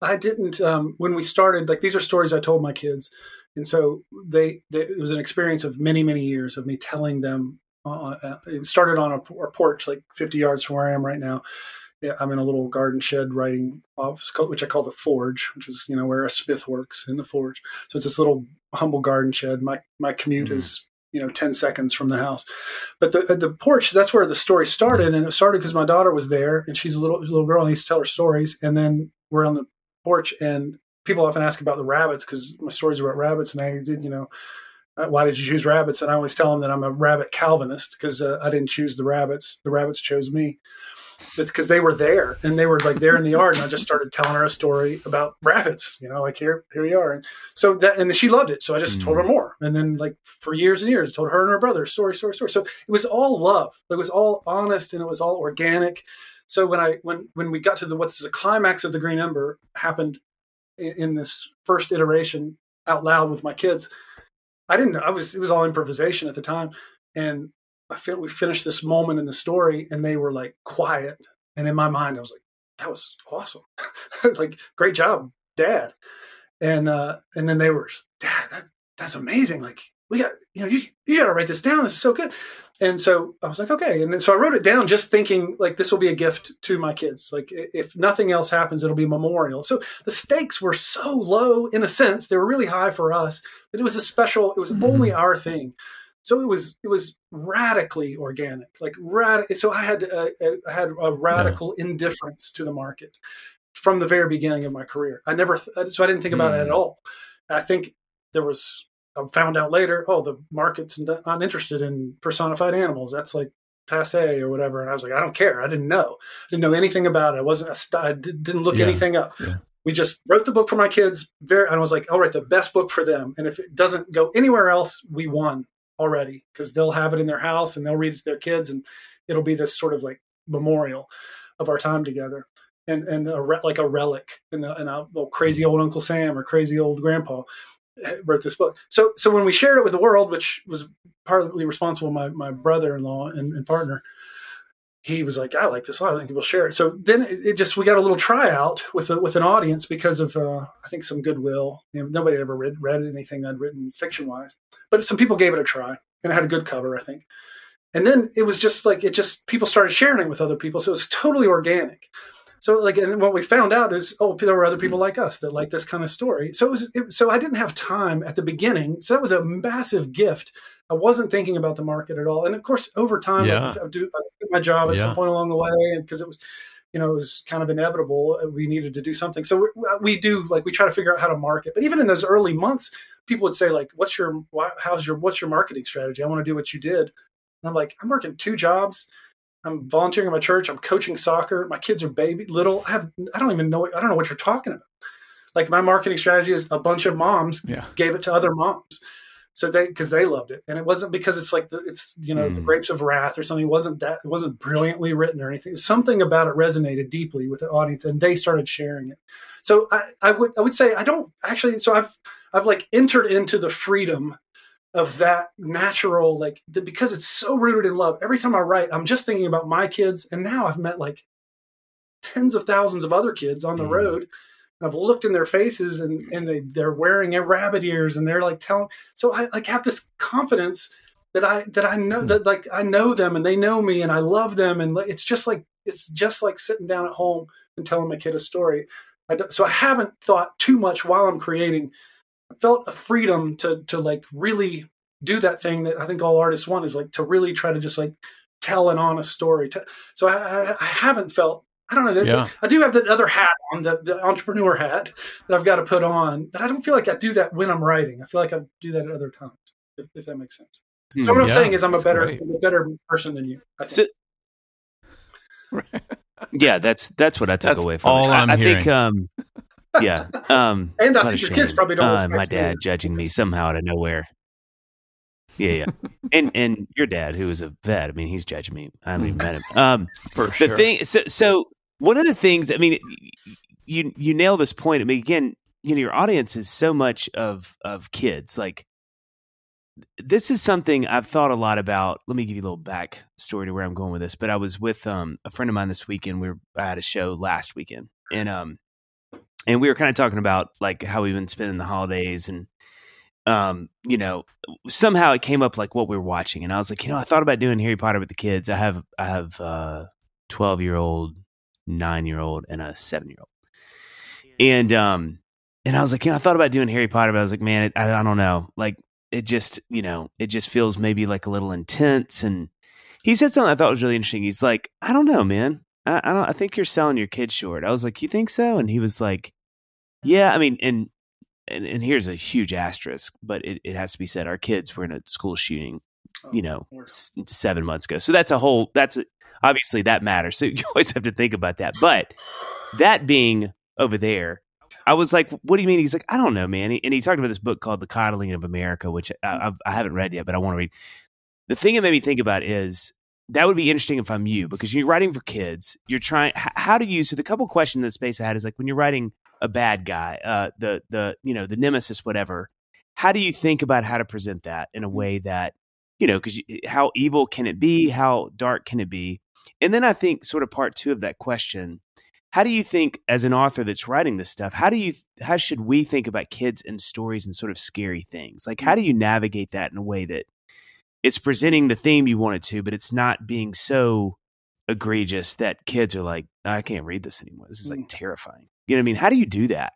I didn't um, when we started. Like these are stories I told my kids, and so they, they it was an experience of many many years of me telling them. Uh, uh, it started on a, a porch like 50 yards from where I am right now, I'm in a little garden shed writing office, which I call the forge, which is you know where a smith works in the forge. So it's this little humble garden shed. My my commute mm-hmm. is you know 10 seconds from the house but the the porch that's where the story started mm-hmm. and it started because my daughter was there and she's a little little girl and needs to tell her stories and then we're on the porch and people often ask about the rabbits because my stories are about rabbits and i did you know why did you choose rabbits and i always tell them that i'm a rabbit calvinist because uh, i didn't choose the rabbits the rabbits chose me because they were there and they were like there in the yard and I just started telling her a story about rabbits, you know, like here, here we are. And so that, and she loved it. So I just mm. told her mm. more. And then like for years and years, told her and her brother story, story, story. So it was all love. It was all honest and it was all organic. So when I, when, when we got to the, what's the climax of the green ember happened in, in this first iteration out loud with my kids, I didn't know. I was, it was all improvisation at the time. And I feel we finished this moment in the story and they were like quiet. And in my mind, I was like, that was awesome. like, great job, dad. And, uh, and then they were, dad, that, that's amazing. Like, we got, you know, you, you got to write this down. This is so good. And so I was like, okay. And then, so I wrote it down just thinking like, this will be a gift to my kids. Like if nothing else happens, it'll be memorial. So the stakes were so low in a sense, they were really high for us, but it was a special, it was mm-hmm. only our thing so it was it was radically organic like rad- so i had uh, uh, I had a radical yeah. indifference to the market from the very beginning of my career i never th- so i didn't think about mm. it at hmm. all i think there was i found out later oh the market's not interested in personified animals. That's like passe or whatever. And i was like i don't care. I didn't know. I didn't know anything about it. I wasn't a st- i didn't look yeah. anything up. Yeah. we just wrote the book for my kids very and i was like i'll write the best book for them. And if it doesn't go anywhere else we won already because they'll have it in their house and they'll read it to their kids and it'll be this sort of like memorial of our time together. And and a re- like a relic and, and a well, crazy mm. old Uncle Sam or crazy old Grandpa wrote this book. So so when we shared it with the world, which was partly responsible my my brother-in-law and, and partner, he was like, I like this a lot. I think we'll share it. So then it, it, just, we got a little tryout with a, with an audience because of, uh, I think some goodwill. You know, nobody ever read, read anything I'd written fiction wise, but some people gave it a try and it had a good cover, I think. And then it was just like, it just, people started sharing it with other people. So it was totally organic. So like, and what we found out is, oh, there were other people like us that like this kind of story. So it was, it, so I didn't have time at the beginning. So that was a massive gift I wasn't thinking about the market at all. And of course, over time, yeah. I, I do I did my job at yeah. some point along the way, because it was, you know, it was kind of inevitable. Uh, we needed to do something. So we, we do like we try to figure out how to market. But even in those early months, people would say like, "What's your how's your what's your marketing strategy? I want to do what you did." And I'm like, I'm working two jobs. I'm volunteering at my church. I'm coaching soccer. My kids are baby little. I have I don't even know I don't know what you're talking about. Like my marketing strategy is a bunch of moms yeah. gave it to other moms so they because they loved it and it wasn't because it's like the, it's you know mm. the grapes of wrath or something it wasn't that it wasn't brilliantly written or anything something about it resonated deeply with the audience and they started sharing it so i, I would i would say i don't actually so i've i've like entered into the freedom of that natural like the, because it's so rooted in love every time i write i'm just thinking about my kids and now i've met like tens of thousands of other kids on the mm. road and I've looked in their faces and, and they, they're wearing rabbit ears and they're like telling, so I like have this confidence that I, that I know that like I know them and they know me and I love them. And it's just like, it's just like sitting down at home and telling my kid a story. I so I haven't thought too much while I'm creating. I felt a freedom to, to like really do that thing that I think all artists want is like to really try to just like tell an honest story. So I, I haven't felt I don't know. Yeah. I do have the other hat on, the, the entrepreneur hat that I've got to put on, but I don't feel like I do that when I'm writing. I feel like I do that at other times, if, if that makes sense. So what I'm saying is, I'm a better, a better person than you. So, yeah, that's that's what I took that's away from all it. I'm I, I think, um, yeah, um, and I think your kids probably don't. Uh, my dad judging me somehow out of nowhere. Yeah, yeah, and and your dad, who is a vet, I mean, he's judging me. I haven't even met him. Um, For sure. The thing, so so one of the things, I mean, you you nail this point. I mean, again, you know, your audience is so much of of kids. Like, this is something I've thought a lot about. Let me give you a little back story to where I'm going with this. But I was with um a friend of mine this weekend. We were I had a show last weekend, and um, and we were kind of talking about like how we've been spending the holidays and um, you know, somehow it came up like what we were watching, and I was like, you know, I thought about doing Harry Potter with the kids. I have I have a twelve year old, nine year old, and a seven year old, and um, and I was like, you know, I thought about doing Harry Potter, but I was like, man, it, I, I don't know, like it just, you know, it just feels maybe like a little intense. And he said something I thought was really interesting. He's like, I don't know, man. I, I don't. I think you're selling your kids short. I was like, you think so? And he was like, mm-hmm. yeah. I mean, and and, and here's a huge asterisk, but it, it has to be said. Our kids were in a school shooting, oh, you know, seven months ago. So that's a whole. That's a, obviously that matters. So you always have to think about that. But that being over there, I was like, "What do you mean?" He's like, "I don't know, man." and he talked about this book called "The Coddling of America," which I, mm-hmm. I've, I haven't read yet, but I want to read. The thing that made me think about is that would be interesting if I'm you because you're writing for kids. You're trying. How do you? So the couple questions in the space I had is like when you're writing a bad guy, uh, the the you know the nemesis, whatever. How do you think about how to present that in a mm. way that you know? Because how evil can it be? How dark can it be? And then I think sort of part two of that question. How do you think, as an author that's writing this stuff, how do you how should we think about kids and stories and sort of scary things? Like, how do you navigate that in a way that it's presenting the theme you want it to, but it's not being so egregious that kids are like, I can't read this anymore. This is like mm. terrifying. You know what I mean? How do you do that?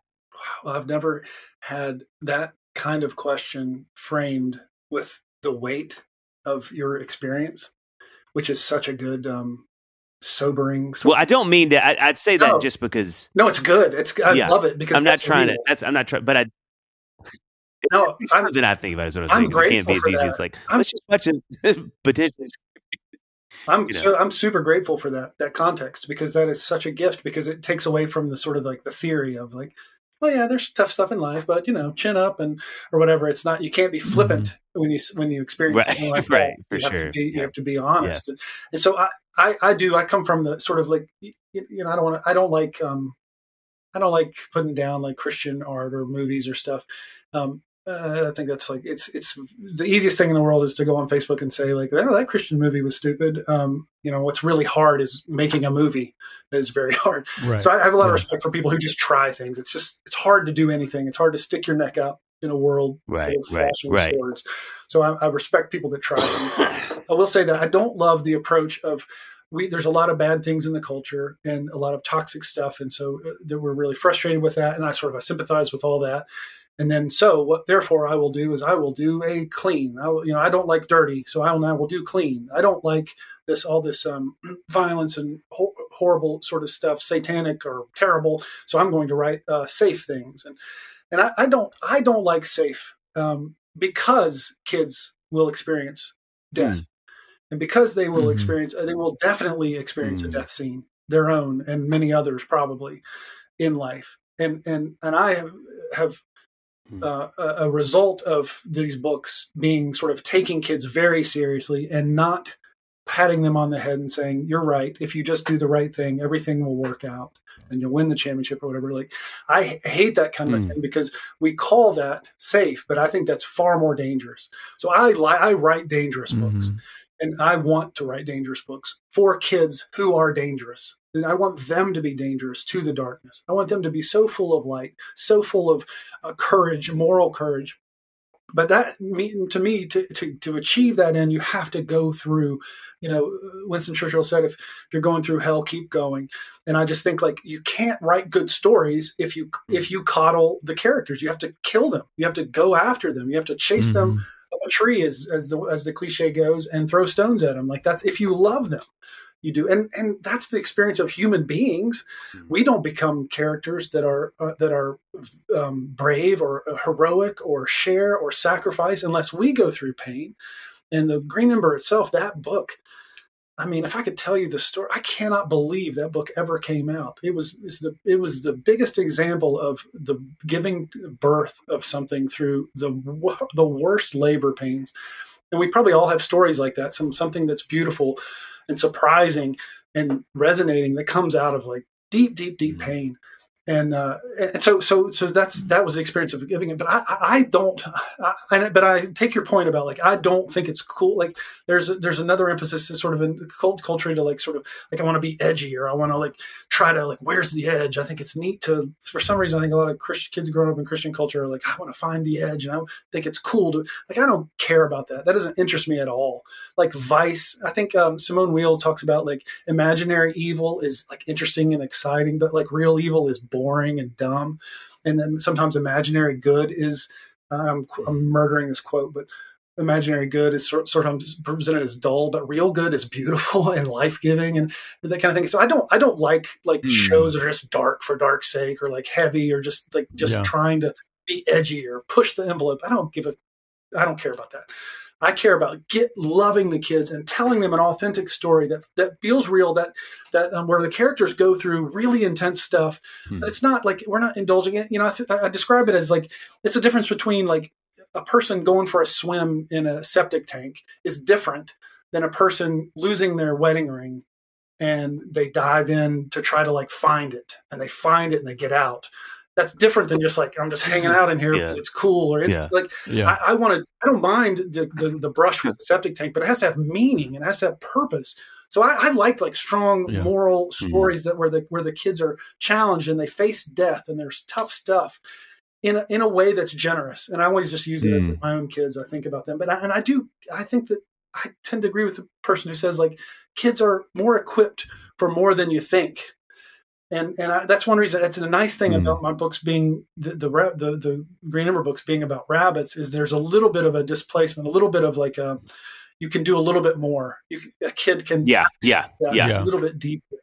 Well, I've never had that kind of question framed with the weight of your experience, which is such a good um, sobering. Well, I don't mean to. I, would say that no. just because. No, it's good. It's I yeah. love it because I'm not trying real. to. That's I'm not trying, but I. No, something I think about is what I'm, I'm saying. It can't be as easy that. as like I'm, let's just watch it potentially I'm you know. so I'm super grateful for that that context because that is such a gift because it takes away from the sort of like the theory of like oh yeah there's tough stuff in life but you know chin up and or whatever it's not you can't be flippant mm-hmm. when you when you experience right, something like right for you sure have be, yeah. you have to be honest yeah. and, and, so I, I I do I come from the sort of like you, you know I don't want to I don't like um I don't like putting down like Christian art or movies or stuff um uh, I think that's like it's it's the easiest thing in the world is to go on Facebook and say like oh, that Christian movie was stupid. Um, you know what's really hard is making a movie is very hard. Right. So I have a lot yeah. of respect for people who just try things. It's just it's hard to do anything. It's hard to stick your neck out in a world right, of right, right. swords. So I, I respect people that try things. I will say that I don't love the approach of we there's a lot of bad things in the culture and a lot of toxic stuff, and so uh, that we're really frustrated with that. And I sort of I sympathize with all that. And then, so what? Therefore, I will do is I will do a clean. I will, you know, I don't like dirty, so I will now will do clean. I don't like this all this um, violence and ho- horrible sort of stuff, satanic or terrible. So I'm going to write uh, safe things, and and I, I, don't I don't like safe um, because kids will experience death, mm. and because they will mm-hmm. experience uh, they will definitely experience mm. a death scene, their own and many others probably in life, and and and I have have Hmm. Uh, a result of these books being sort of taking kids very seriously and not patting them on the head and saying, "You're right. If you just do the right thing, everything will work out and you'll win the championship or whatever." Like, I hate that kind of mm. thing because we call that safe, but I think that's far more dangerous. So I I write dangerous mm-hmm. books, and I want to write dangerous books for kids who are dangerous And I want them to be dangerous to the darkness. I want them to be so full of light, so full of uh, courage, moral courage. But that to me, to, to, to achieve that end, you have to go through you know winston churchill said if, if you're going through hell keep going and i just think like you can't write good stories if you if you coddle the characters you have to kill them you have to go after them you have to chase mm-hmm. them up a tree as as the as the cliche goes and throw stones at them like that's if you love them you do. And and that's the experience of human beings. Mm-hmm. we don't become characters that are uh, that are um, brave or heroic or share or sacrifice unless we go through pain. And the green ember itself that book i mean if i could tell you the story i cannot believe that book ever came out. It was the it was the biggest example of the giving birth of something through the the worst labor pains. And we probably all have stories like that some something that's beautiful and surprising and resonating that comes out of like deep, deep, deep mm-hmm. pain and uh, and so so so that's that was the experience of giving it. But I I don't. I, but I take your point about like I don't think it's cool. Like there's there's another emphasis to sort of in cult culture to like sort of like I want to be edgy or I want to like try to like where's the edge. I think it's neat to for some reason I think a lot of Christian kids growing up in Christian culture are like I want to find the edge and I think it's cool to like I don't care about that. That doesn't interest me at all. Like Vice, I think um, Simone Weil talks about like imaginary evil is like interesting and exciting, but like real evil is boring and dumb. And then sometimes imaginary good is, um, I'm murdering this quote, but imaginary good is sort, sort of presented as dull, but real good is beautiful and life giving and that kind of thing. So I don't, I don't like like mm. shows that are just dark for dark's sake or like heavy or just like just yeah. trying to be edgy or push the envelope. I don't give a, I don't care about that. I care about get loving the kids and telling them an authentic story that that feels real. That that um, where the characters go through really intense stuff. Hmm. It's not like we're not indulging it. You know, I, th- I describe it as like it's a difference between like a person going for a swim in a septic tank is different than a person losing their wedding ring and they dive in to try to like find it and they find it and they get out that's different than just like I'm just hanging out in here yeah. it's cool or it's yeah. like yeah. I, I want to. I don't mind the, the, the brush with the septic tank, but it has to have meaning and it has to have purpose. So I, I like like strong moral mm-hmm. stories mm-hmm. that where the where the kids are challenged and they face death and there's tough stuff in a, in a way that's generous. And I always just use it mm. as my own kids. I think about them, but I, and I do. I think that I tend to agree with the person who says like kids are more equipped for more than you think and and I, that's one reason. It's a nice thing mm. about my books being the, the the the Green Ember books being about rabbits is there's a little bit of a displacement, a little bit of like a you can do a little bit more. You, a kid can yeah yeah yeah a little bit deeper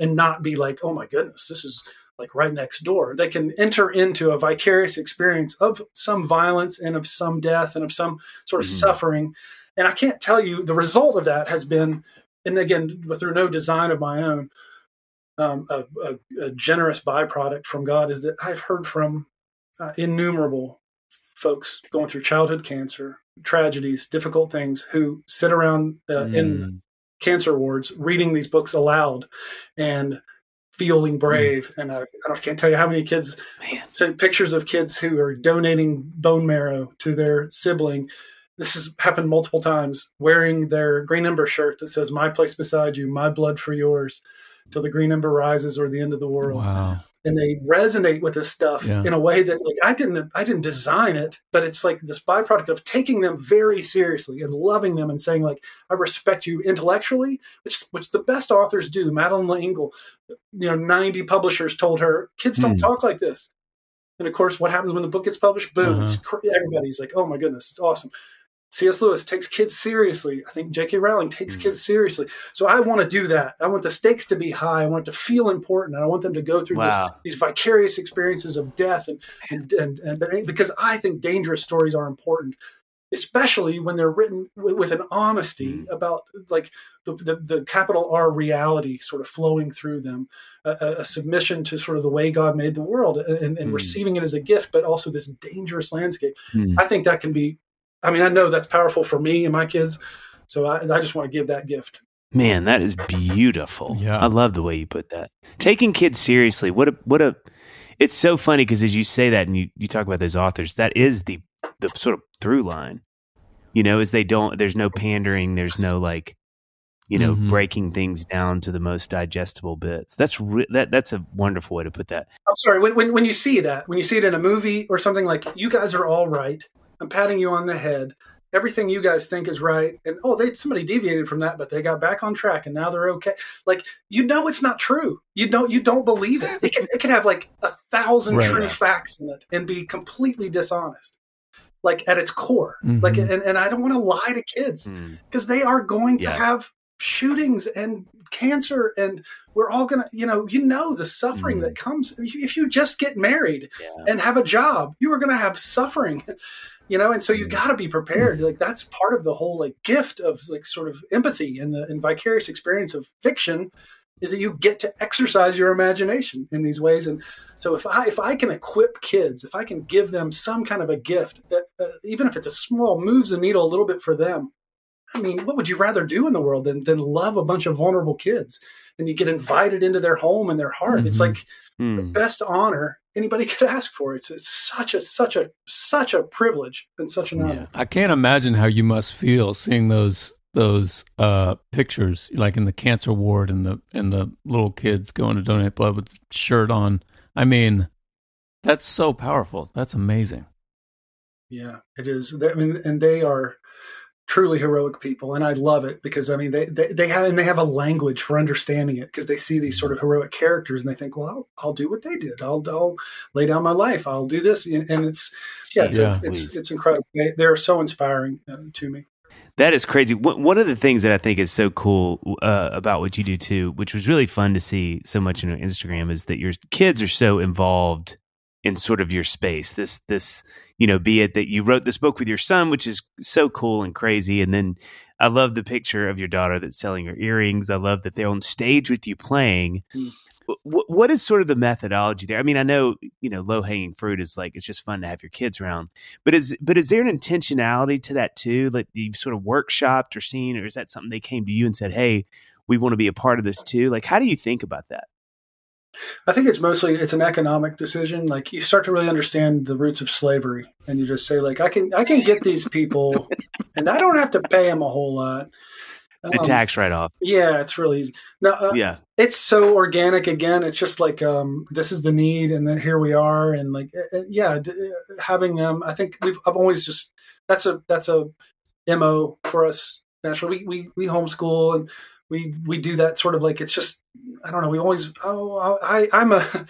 and not be like oh my goodness this is like right next door. They can enter into a vicarious experience of some violence and of some death and of some sort of mm. suffering. And I can't tell you the result of that has been, and again through no design of my own um, a, a, a, generous byproduct from God is that I've heard from uh, innumerable folks going through childhood cancer, tragedies, difficult things, who sit around uh, mm. in cancer wards reading these books aloud and feeling mm. brave. Mm. And I, I, can't tell you how many kids Man. sent pictures of kids who are donating bone marrow to their sibling. This has happened multiple times, wearing their green ember shirt that says "My place beside you, my blood for yours." Till the green ember rises or the end of the world. Wow. And they resonate with this stuff yeah. in a way that like I didn't I didn't design it, but it's like this byproduct of taking them very seriously and loving them and saying like I respect you intellectually, which which the best authors do. Madeleine L'Engle, you know, 90 publishers told her kids don't mm. talk like this. And of course, what happens when the book gets published? Boom! Uh-huh. Everybody's like, "Oh my goodness, it's awesome." C.S. Lewis takes kids seriously. I think J.K. Rowling takes mm. kids seriously. So I want to do that. I want the stakes to be high. I want it to feel important. I want them to go through wow. this, these vicarious experiences of death. And, and, and, and, because I think dangerous stories are important, especially when they're written with, with an honesty mm. about like the, the, the, capital R reality sort of flowing through them, a, a, submission to sort of the way God made the world and, and mm. receiving it as a gift, but also this dangerous landscape. Mm. I think that can be I mean, I know that's powerful for me and my kids. So I, I just want to give that gift. Man, that is beautiful. Yeah. I love the way you put that. Taking kids seriously. What a, what a, it's so funny because as you say that and you, you talk about those authors, that is the, the sort of through line, you know, is they don't, there's no pandering. There's no like, you know, Mhm. breaking things down to the most digestible bits. That's re- that that's a wonderful way to put that. I'm sorry. When, when when you see that, when you see it in a movie or something like, you guys are all right. I'm patting you on the head. Everything you guys think is right, and oh, they somebody deviated from that, but they got back on track, and now they're okay. Like you know, it's not true. You don't you don't believe it. It can it can have like a thousand Right. true facts in it and be completely dishonest, like at its core. Mhm. Like, and, and I don't want to lie to kids Mm. because they are going to Yeah. have shootings and cancer and we're all gonna you know you know the suffering Mm. that comes if you, if you just get married Yeah. and have a job you are gonna have suffering you know and so you Mm. got to be prepared like that's part of the whole like gift of like sort of empathy and the and vicarious experience of fiction is that you get to exercise your imagination in these ways and so if i if i can equip kids if i can give them some kind of a gift uh, uh, even if it's a small moves the needle a little bit for them I mean, what would you rather do in the world than than love a bunch of vulnerable kids? And you get invited into their home and their heart. It's Mhm. Like the Mm. best honor anybody could ask for. It's it's such a such a such a privilege and such an honor. I can't imagine how you must feel seeing those those uh, pictures, like in the cancer ward and the and the little kids going to donate blood with the shirt on. I mean, that's so powerful. That's amazing. Yeah, it is. I mean, and they are truly heroic people, and I love it because I mean they they, they have and they have a language for understanding it because they see these sort of heroic characters and they think, well, I'll, I'll do what they did. I'll I'll lay down my life. I'll do this, and and it's yeah, it's, Yeah. it's, Please. it's incredible. They, they're so inspiring uh, to me. That is crazy. One one of the things that I think is so cool uh, about what you do too, which was really fun to see so much on your Instagram, is that your kids are so involved in sort of your space. This, this, you know, be it that you wrote this book with your son, which is so cool and crazy, and then I love the picture of your daughter that's selling her earrings. I love that they're on stage with you playing. Mm. Wh- what is sort of the methodology there? I mean, I know you know low hanging fruit is like it's just fun to have your kids around, but is but is there an intentionality to that too? Like you've sort of workshopped or seen, or is that something they came to you and said, "Hey, we want to be a part of this too"? Like, how do you think about that? I think it's mostly it's an economic decision. Like you start to really understand the roots of slavery, and you just say like, I can I can get these people, and I don't have to pay them a whole lot. The Um, tax write off, Yeah, it's really easy. No, uh, yeah, it's so organic. Again, it's just like um, this is the need, and then here we are, and like uh, uh, yeah, d- uh, having them. I think we've I've always just that's a that's a mo for us. Naturally, we we we homeschool and we we do that sort of like it's just I don't know. We always oh I I'm a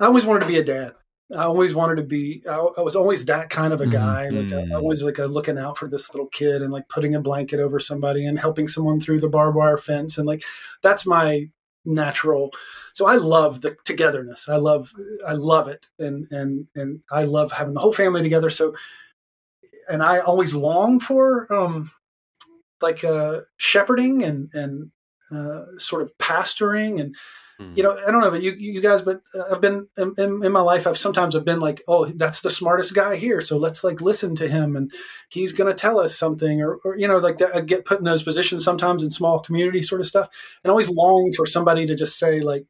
I always wanted to be a dad. I always wanted to be. I, I was always that kind of a Mhm. guy. Like I, I Mm. always like a looking out for this little kid and like putting a blanket over somebody and helping someone through the barbed wire fence and like that's my natural. So I love the togetherness. I love I love it and and and I love having the whole family together. So and I always long for um like uh shepherding and and uh, sort of pastoring and Mm. you know i don't know about you you guys but uh, i've been in, in, in my life i've sometimes have been like oh that's the smartest guy here so let's like listen to him and he's going to tell us something or, or you know like that, i get put in those positions sometimes in small community sort of stuff and always long for somebody to just say like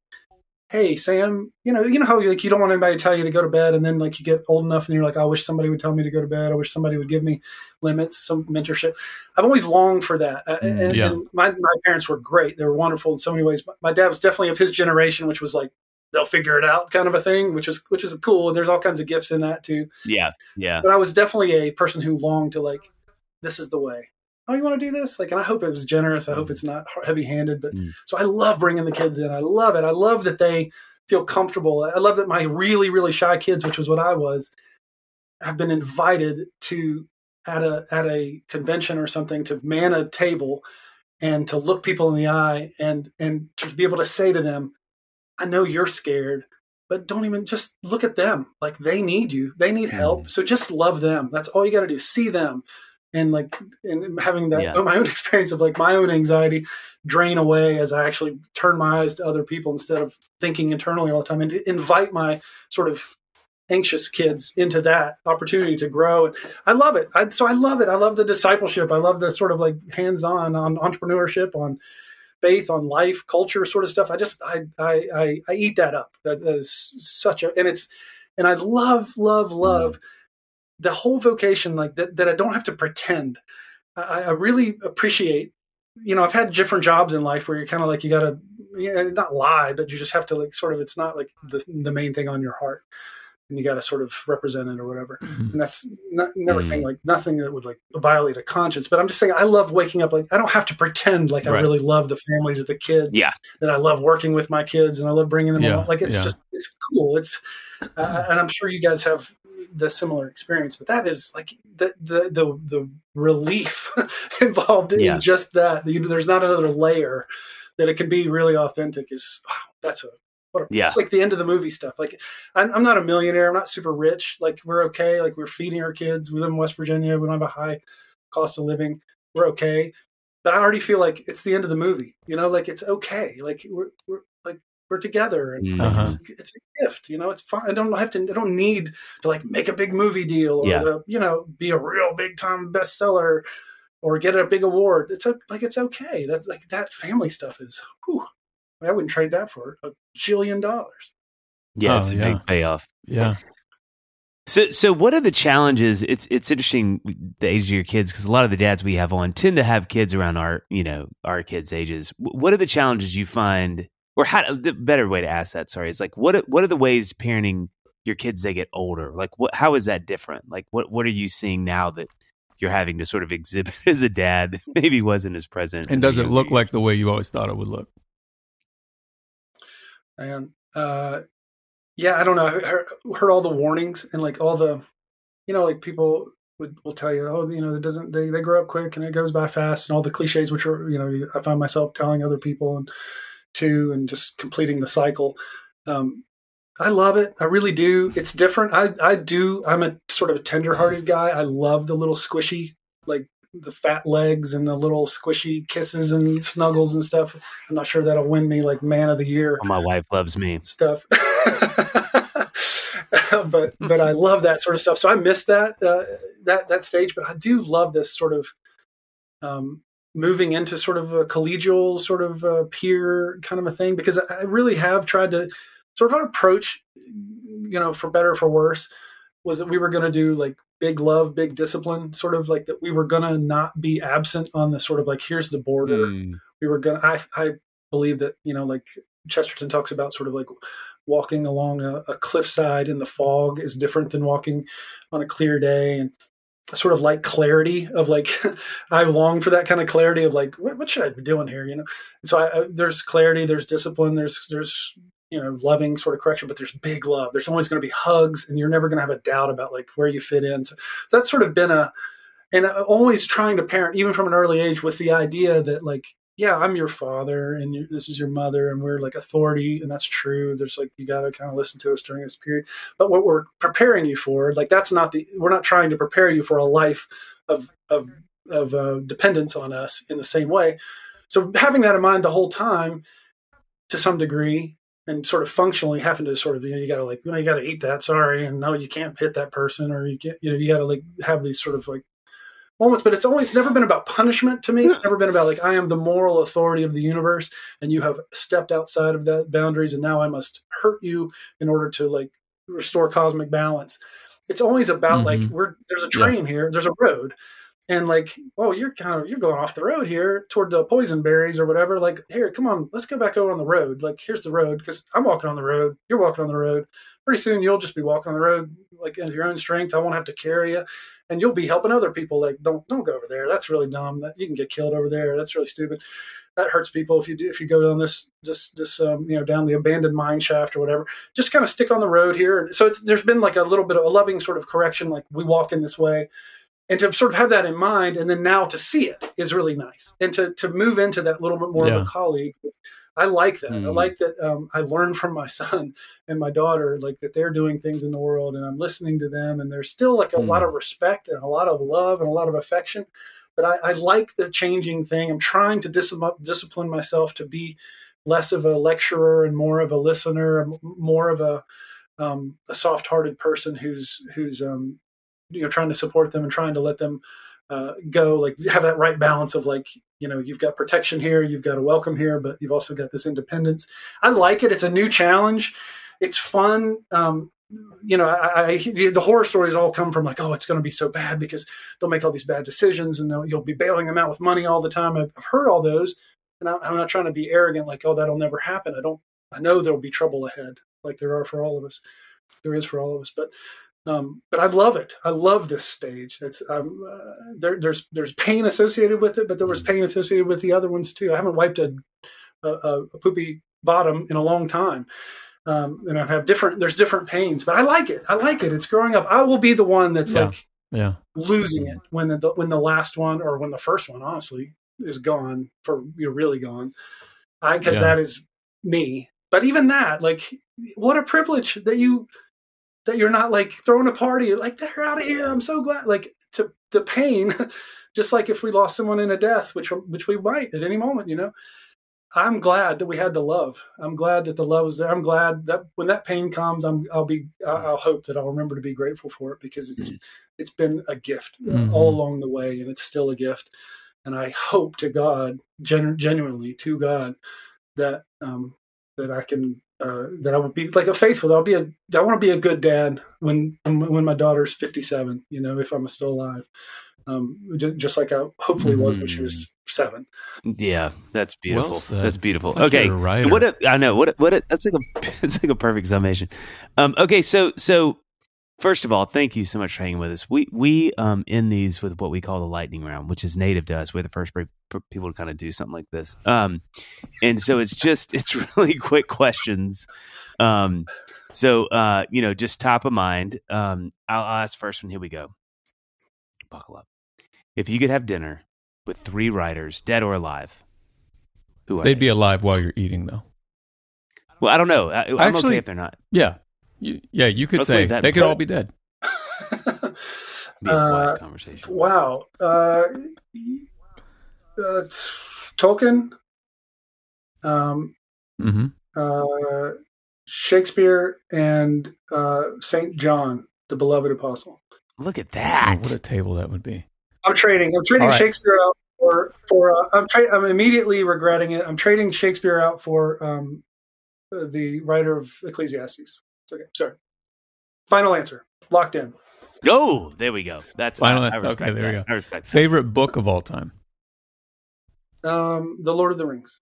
hey sam you know you know how like you don't want anybody to tell you to go to bed and then like you get old enough and you're like i wish somebody would tell me to go to bed i wish somebody would give me limits some mentorship. I've always longed for that. Uh, Mm, and, yeah. and my, my parents were great. They were wonderful in so many ways. My, my dad was definitely of his generation which was like they'll figure it out kind of a thing which is which is cool. And there's all kinds of gifts in that too. Yeah, yeah. but i was definitely a person who longed to like this is the way. Oh you want to do this? Like and i hope it was generous. I hope it's not heavy handed but Mm. so i love bringing the kids in. I love it. I love that they feel comfortable. I love that my really really shy kids which was what i was have been invited to at a at a convention or something to man a table and to look people in the eye and and to be able to say to them i know you're scared but don't even just look at them. Like they need you. They need help. Mm-hmm. So just love them. That's all you got to do. See them. And like and having that Yeah. my own experience of like my own anxiety drain away as i actually turn my eyes to other people instead of thinking internally all the time and to invite my sort of anxious kids into that opportunity to grow. And i love it. I, so i love it. I love the discipleship. I love the sort of like hands-on on entrepreneurship on faith on life culture sort of stuff. I just i i i, I eat that up. That, is such a and it's and i love love mm-hmm. love the whole vocation like that that i don't have to pretend. I, I really appreciate you know, I've had different jobs in life where you're kind of like you got to you know, not lie, but you just have to like sort of it's not like the the main thing on your heart, and you got to sort of represent it or whatever. Mhm. And that's not, never Mm. thing like nothing that would like violate a conscience. But I'm just saying I love waking up like I don't have to pretend like I really love the families or the kids. Yeah. that I love working with my kids and I love bringing them Yeah, along. Like it's yeah. just it's cool. It's uh, and I'm sure you guys have the similar experience, but that is like the the the, the relief involved in Yeah. just that. You- There's not another layer that it can be really authentic. Is wow, that's a what a, Yeah. it's like the end of the movie stuff. Like I'm, I'm not a millionaire. I'm not super rich. Like we're okay. Like we're feeding our kids. We live in West Virginia. We don't have a high cost of living. We're okay. But I already feel like it's the end of the movie. You know, like it's okay. Like we're, we're like we're together and Mm. Uh-huh. it's, it's a gift. You know, it's fine. I don't have to. I don't need to like make a big movie deal or Yeah. to, you know be a real big time bestseller or get a big award. It's o- like it's okay. That's like that family stuff is. Whew, I wouldn't trade that for a jillion dollars. Yeah, Oh, it's a yeah. big payoff. Yeah. So, so what are the challenges? It's it's interesting the age of your kids because a lot of the dads we have on tend to have kids around our you know our kids' ages. What are the challenges you find, or how the better way to ask that? Sorry, is like what are- what are the ways parenting your kids they get older? Like what how is that different? Like what what are you seeing now that you're having to sort of exhibit as a dad? that Maybe wasn't as present. And does it look years? like the way you always thought it would look? And uh yeah i don't know i heard, heard all the warnings and like all the you know like people would will tell you oh you know it doesn't they, they grow up quick and it goes by fast and all the cliches which are you know i find myself telling other people and too and just completing the cycle. Um i love it i really do it's different i i do i'm a sort of a tender-hearted guy i love the little squishy like the fat legs and the little squishy kisses and snuggles and stuff i'm not sure that'll win me like man of the year Oh, my wife loves me. stuff. but but I love that sort of stuff. So I miss that uh, that that stage, but I do love this sort of um, moving into sort of a collegial sort of uh, peer kind of a thing because I, really have tried to sort of our approach, you know, for better or for worse, was that we were going to do like big love, big discipline, sort of like that we were going to not be absent on the sort of like here's the border. Mm. we were gonna I, I believe that you know like chesterton talks about sort of like walking along a, a cliffside in the fog is different than walking on a clear day and sort of like clarity of like i long for that kind of clarity of like what, what should i be doing here? You know? So I, I, there's clarity there's discipline there's there's you know loving sort of correction but there's big love there's always going to be hugs and you're never going to have a doubt about like where you fit in so, so that's sort of been a and I'm always trying to parent even from an early age with the idea that like yeah, I'm your father and you, this is your mother and we're like authority and that's true. There's like, you got to kind of listen to us during this period. But what we're preparing you for, like, that's not the, we're not trying to prepare you for a life of, of, of uh, dependence on us in the same way. So having that in mind the whole time to some degree and sort of functionally having to sort of, you know, you got to like, you know, you got to eat that. Sorry. And no, you can't hit that person or you get, you know, you got to like have these sort of like moments, but it's always never been about punishment to me. It's never been about like I am the moral authority of the universe and you have stepped outside of that boundaries and now I must hurt you in order to like restore cosmic balance. It's always about Mhm. like we're there's a train here, there's a road. And like, oh, you're kind of you're going off the road here toward the poison berries or whatever. Like, here, come on, let's go back over on the road. Like, here's the road because I'm walking on the road. You're walking on the road. Pretty soon, you'll just be walking on the road like in your own strength. I won't have to carry you and you'll be helping other people. Like, don't don't go over there. That's really dumb. That you can get killed over there. That's really stupid. That hurts people if you do if you go down this just this um, you know down the abandoned mine shaft or whatever. Just kind of stick on the road here. So it's there's been like a little bit of a loving sort of correction. Like we walk in this way. And to sort of have that in mind, and then now to see it is really nice, and to to move into that little bit more of a colleague. I like that. I Mm. like that. Um, I learn from my son and my daughter, like that they're doing things in the world, and I'm listening to them, and there's still like a Mm. lot of respect and a lot of love and a lot of affection. But I, I like the changing thing. I'm trying to dis- discipline myself to be less of a lecturer and more of a listener, more of a um, a soft-hearted person who's who's um, you know trying to support them and trying to let them uh, go like have that right balance of like you know you've got protection here you've got a welcome here but you've also got this independence i like it it's a new challenge it's fun um, you know, I, I, the horror stories all come from like, oh, it's going to be so bad because they'll make all these bad decisions and you'll be bailing them out with money all the time. I've, I've heard all those, and I, I'm not trying to be arrogant, like, oh, that'll never happen. I don't. I know there'll be trouble ahead, like there are for all of us. There is for all of us, but um, but I love it. I love this stage. It's um, uh, there, there's there's pain associated with it, but there was mm. pain associated with the other ones too. I haven't wiped a a, a poopy bottom in a long time, um, and I have different. There's different pains, but I like it. I like it. It's growing up. I will be the one that's yeah. like yeah losing it when the, the when the last one or when the first one honestly is gone for you're really gone. I because yeah. that is me. But even that, like, what a privilege that you that you're not like throwing a party like they're out of here. I'm so glad. Like to the pain, just like if we lost someone in a death, which which we might at any moment, you know. I'm glad that we had the love. I'm glad that the love was there. I'm glad that when that pain comes, I'm I'll be I'll hope that I'll remember to be grateful for it because it's mm-hmm. it's been a gift mm-hmm. all along the way, and it's still a gift. And I hope to God, genu- genuinely to God, that um, that I can uh, that I would be like a faithful. I'll be a. I want to be a good dad when when my daughter's fifty seven. You know, if I'm still alive, um, just like I hopefully was when she was mm. seven. Yeah, that's beautiful. Well that's beautiful. okay, what a, I know what a, what a, that's like a it's like a perfect summation. Um, okay, so so First of all, thank you so much for hanging with us. We we um in these with what we call the lightning round, which is native to us. We're the first people to kind of do something like this. Um, and so it's just it's really quick questions. Um, so uh, you know, just top of mind. Um, I'll, I'll ask first one. Here we go. Buckle up. If you could have dinner with three writers, dead or alive, who they'd they? be alive while you're eating, though. Well, I don't know. I, am Actually, okay if they're not. Yeah, you, yeah, you could Let's say they could all be dead. be a quiet uh, conversation. Wow. Uh, uh, Tolkien. Um, mm-hmm. uh, Shakespeare and uh, Saint John, the beloved apostle. Look at that! Oh, what a table that would be. I'm trading. I'm trading right. Shakespeare out for for. Uh, I'm tra- I'm immediately regretting it. I'm trading Shakespeare out for um, the writer of Ecclesiastes. Okay, sorry. Final answer. Locked in. Oh, there we go. That's final. I, I okay, there that. we go. Favorite book of all time. Um, The Lord of the Rings.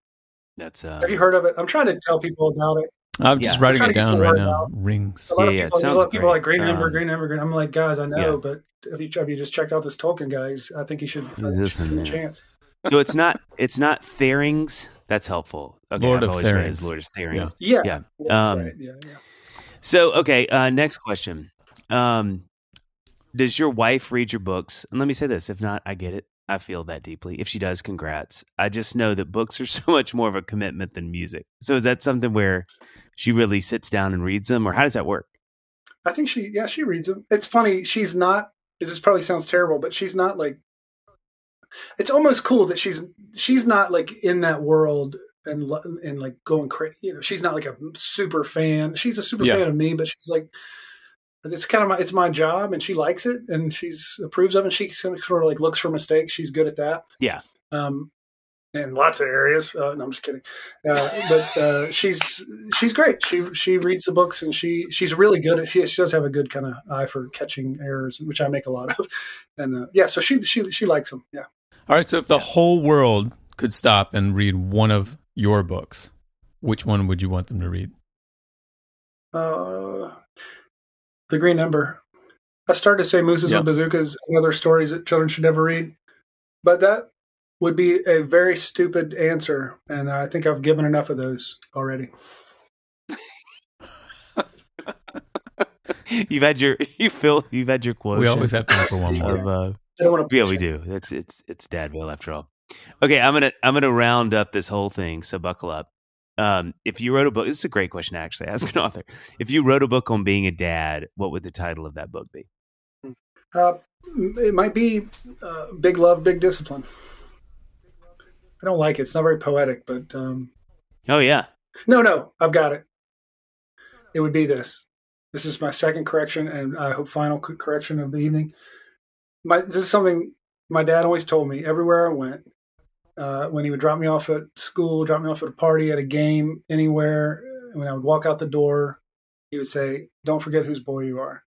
That's. Uh, Have you heard of it? I'm trying to tell people about it. I'm just yeah. writing I'm it down right now. Out. Rings. A lot yeah, of people, yeah, a lot of people like Green Ember, um, Green Ember, Green. I'm like, guys, I know, yeah. but have you, have you just checked out this Tolkien guy? I think he should, He's should a chance. so it's not it's not Therings. That's helpful. Okay, Lord I've of Therings. Lord of Therings. Yeah. Yeah. yeah. Um, right. yeah, yeah. So, okay, uh, next question. Um, does your wife read your books? And let me say this if not, I get it. I feel that deeply. If she does, congrats. I just know that books are so much more of a commitment than music. So, is that something where she really sits down and reads them, or how does that work? I think she, yeah, she reads them. It's funny. She's not, this probably sounds terrible, but she's not like, it's almost cool that she's, she's not like in that world and and like going crazy. You know, she's not like a super fan. She's a super yeah. fan of me, but she's like, it's kind of my it's my job, and she likes it, and she's approves of it. And she sort of like looks for mistakes. She's good at that. Yeah. Um, in lots of areas. Uh, no, I'm just kidding. Uh, but uh, she's she's great. She she reads the books and she she's really good at. She, she does have a good kind of eye for catching errors, which I make a lot of. And uh, yeah, so she she she likes them. Yeah. All right. So if the yeah. whole world could stop and read one of your books, which one would you want them to read? Uh, The Green Ember. I started to say Mooses yep. and Bazookas and other stories that children should never read, but that would be a very stupid answer, and I think I've given enough of those already. you've had your you feel you've had your quote. We always have time for one more. Of, uh, yeah, we do. It's it's it's Dadville after all. Okay, I'm gonna I'm gonna round up this whole thing. So buckle up. Um, if you wrote a book, this is a great question actually. Ask an author. If you wrote a book on being a dad, what would the title of that book be? Uh, it might be uh, "Big Love, Big Discipline." I don't like it. It's not very poetic, but um, oh yeah, no, no, I've got it. It would be this. This is my second correction, and I hope final correction of the evening. My this is something my dad always told me everywhere I went uh, when he would drop me off at school, drop me off at a party, at a game, anywhere. When I would walk out the door, he would say, "Don't forget whose boy you are."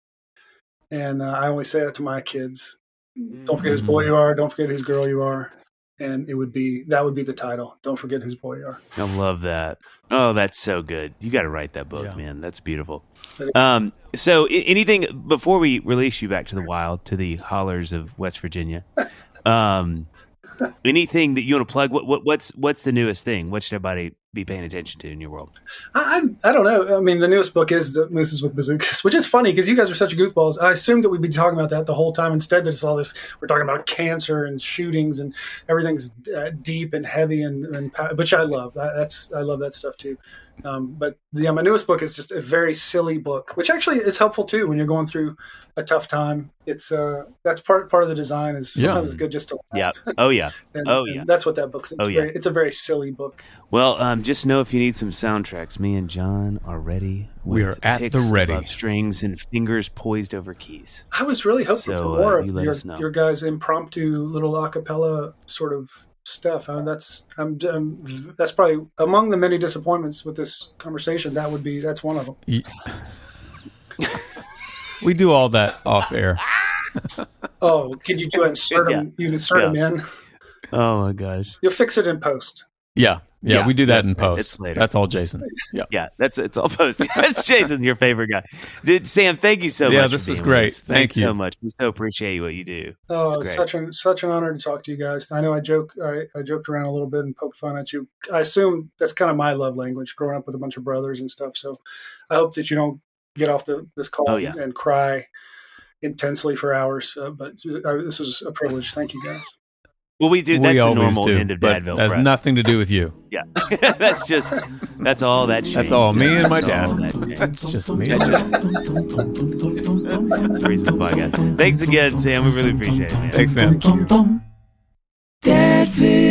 And uh, I always say that to my kids: "Don't forget whose boy you are. Don't forget whose girl you are." And it would be that would be the title. Don't forget whose boy you are. I love that. Oh, that's so good. You got to write that book, Yeah. man. That's beautiful. Um, so, I- anything before we release you back to the wild, to the hollers of West Virginia? Um, anything that you want to plug? What, what what's what's the newest thing? What should everybody be paying attention to in your world? I, I don't know. I mean, the newest book is the Mooses with Bazookas, which is funny because you guys are such goofballs. I assumed that we'd be talking about that the whole time. Instead, there's all this. We're talking about cancer and shootings and everything's uh, deep and heavy and, and which I love. I, that's I love that stuff too. Um, but yeah, my newest book is just a very silly book, which actually is helpful too when you're going through a tough time. It's uh that's part part of the design is Yeah. it's good just to laugh. Yeah. Oh yeah. And, Oh, and yeah. that's what that book's. It's Oh, yeah. very, it's a very silly book. Well, um, just know if you need some soundtracks, me and John are ready. We are at the ready. strings and fingers poised over keys. I was really hoping So, for more uh, of you let your, us know. your guys' impromptu little acapella sort of stuff. Uh, that's I'm, I'm that's probably among the many disappointments with this conversation. That would be that's one of them. Ye- we do all that off air. Oh, can you do insert them? You insert them in. Oh my gosh. You'll fix it in post. Yeah, yeah, Yeah, we do that in post. It's later. That's all, Jason. Yeah, Yeah, that's it's all post. That's Jason, your favorite guy. Did Sam? Thank you so Yeah, much. Yeah, this for was being great. Thank Thanks you. so much. We so appreciate what you do. Oh, it's great. such an such an honor to talk to you guys. I know I joke I, I joked around a little bit and poked fun at you. I assume that's kind of my love language, growing up with a bunch of brothers and stuff. So I hope that you don't get off the this call Oh, yeah. and cry intensely for hours. Uh, but I, this was a privilege. Thank you guys. Well, we do. That's we the normal do, end of Dadville. That has prep. nothing to do with you. Yeah, that's just that's all that. Shame. That's all me that's and my dad. That that's just me. That's, the reason why I got. Thanks again, Sam. We really appreciate it. Man. Thanks, man. Thank Dadville.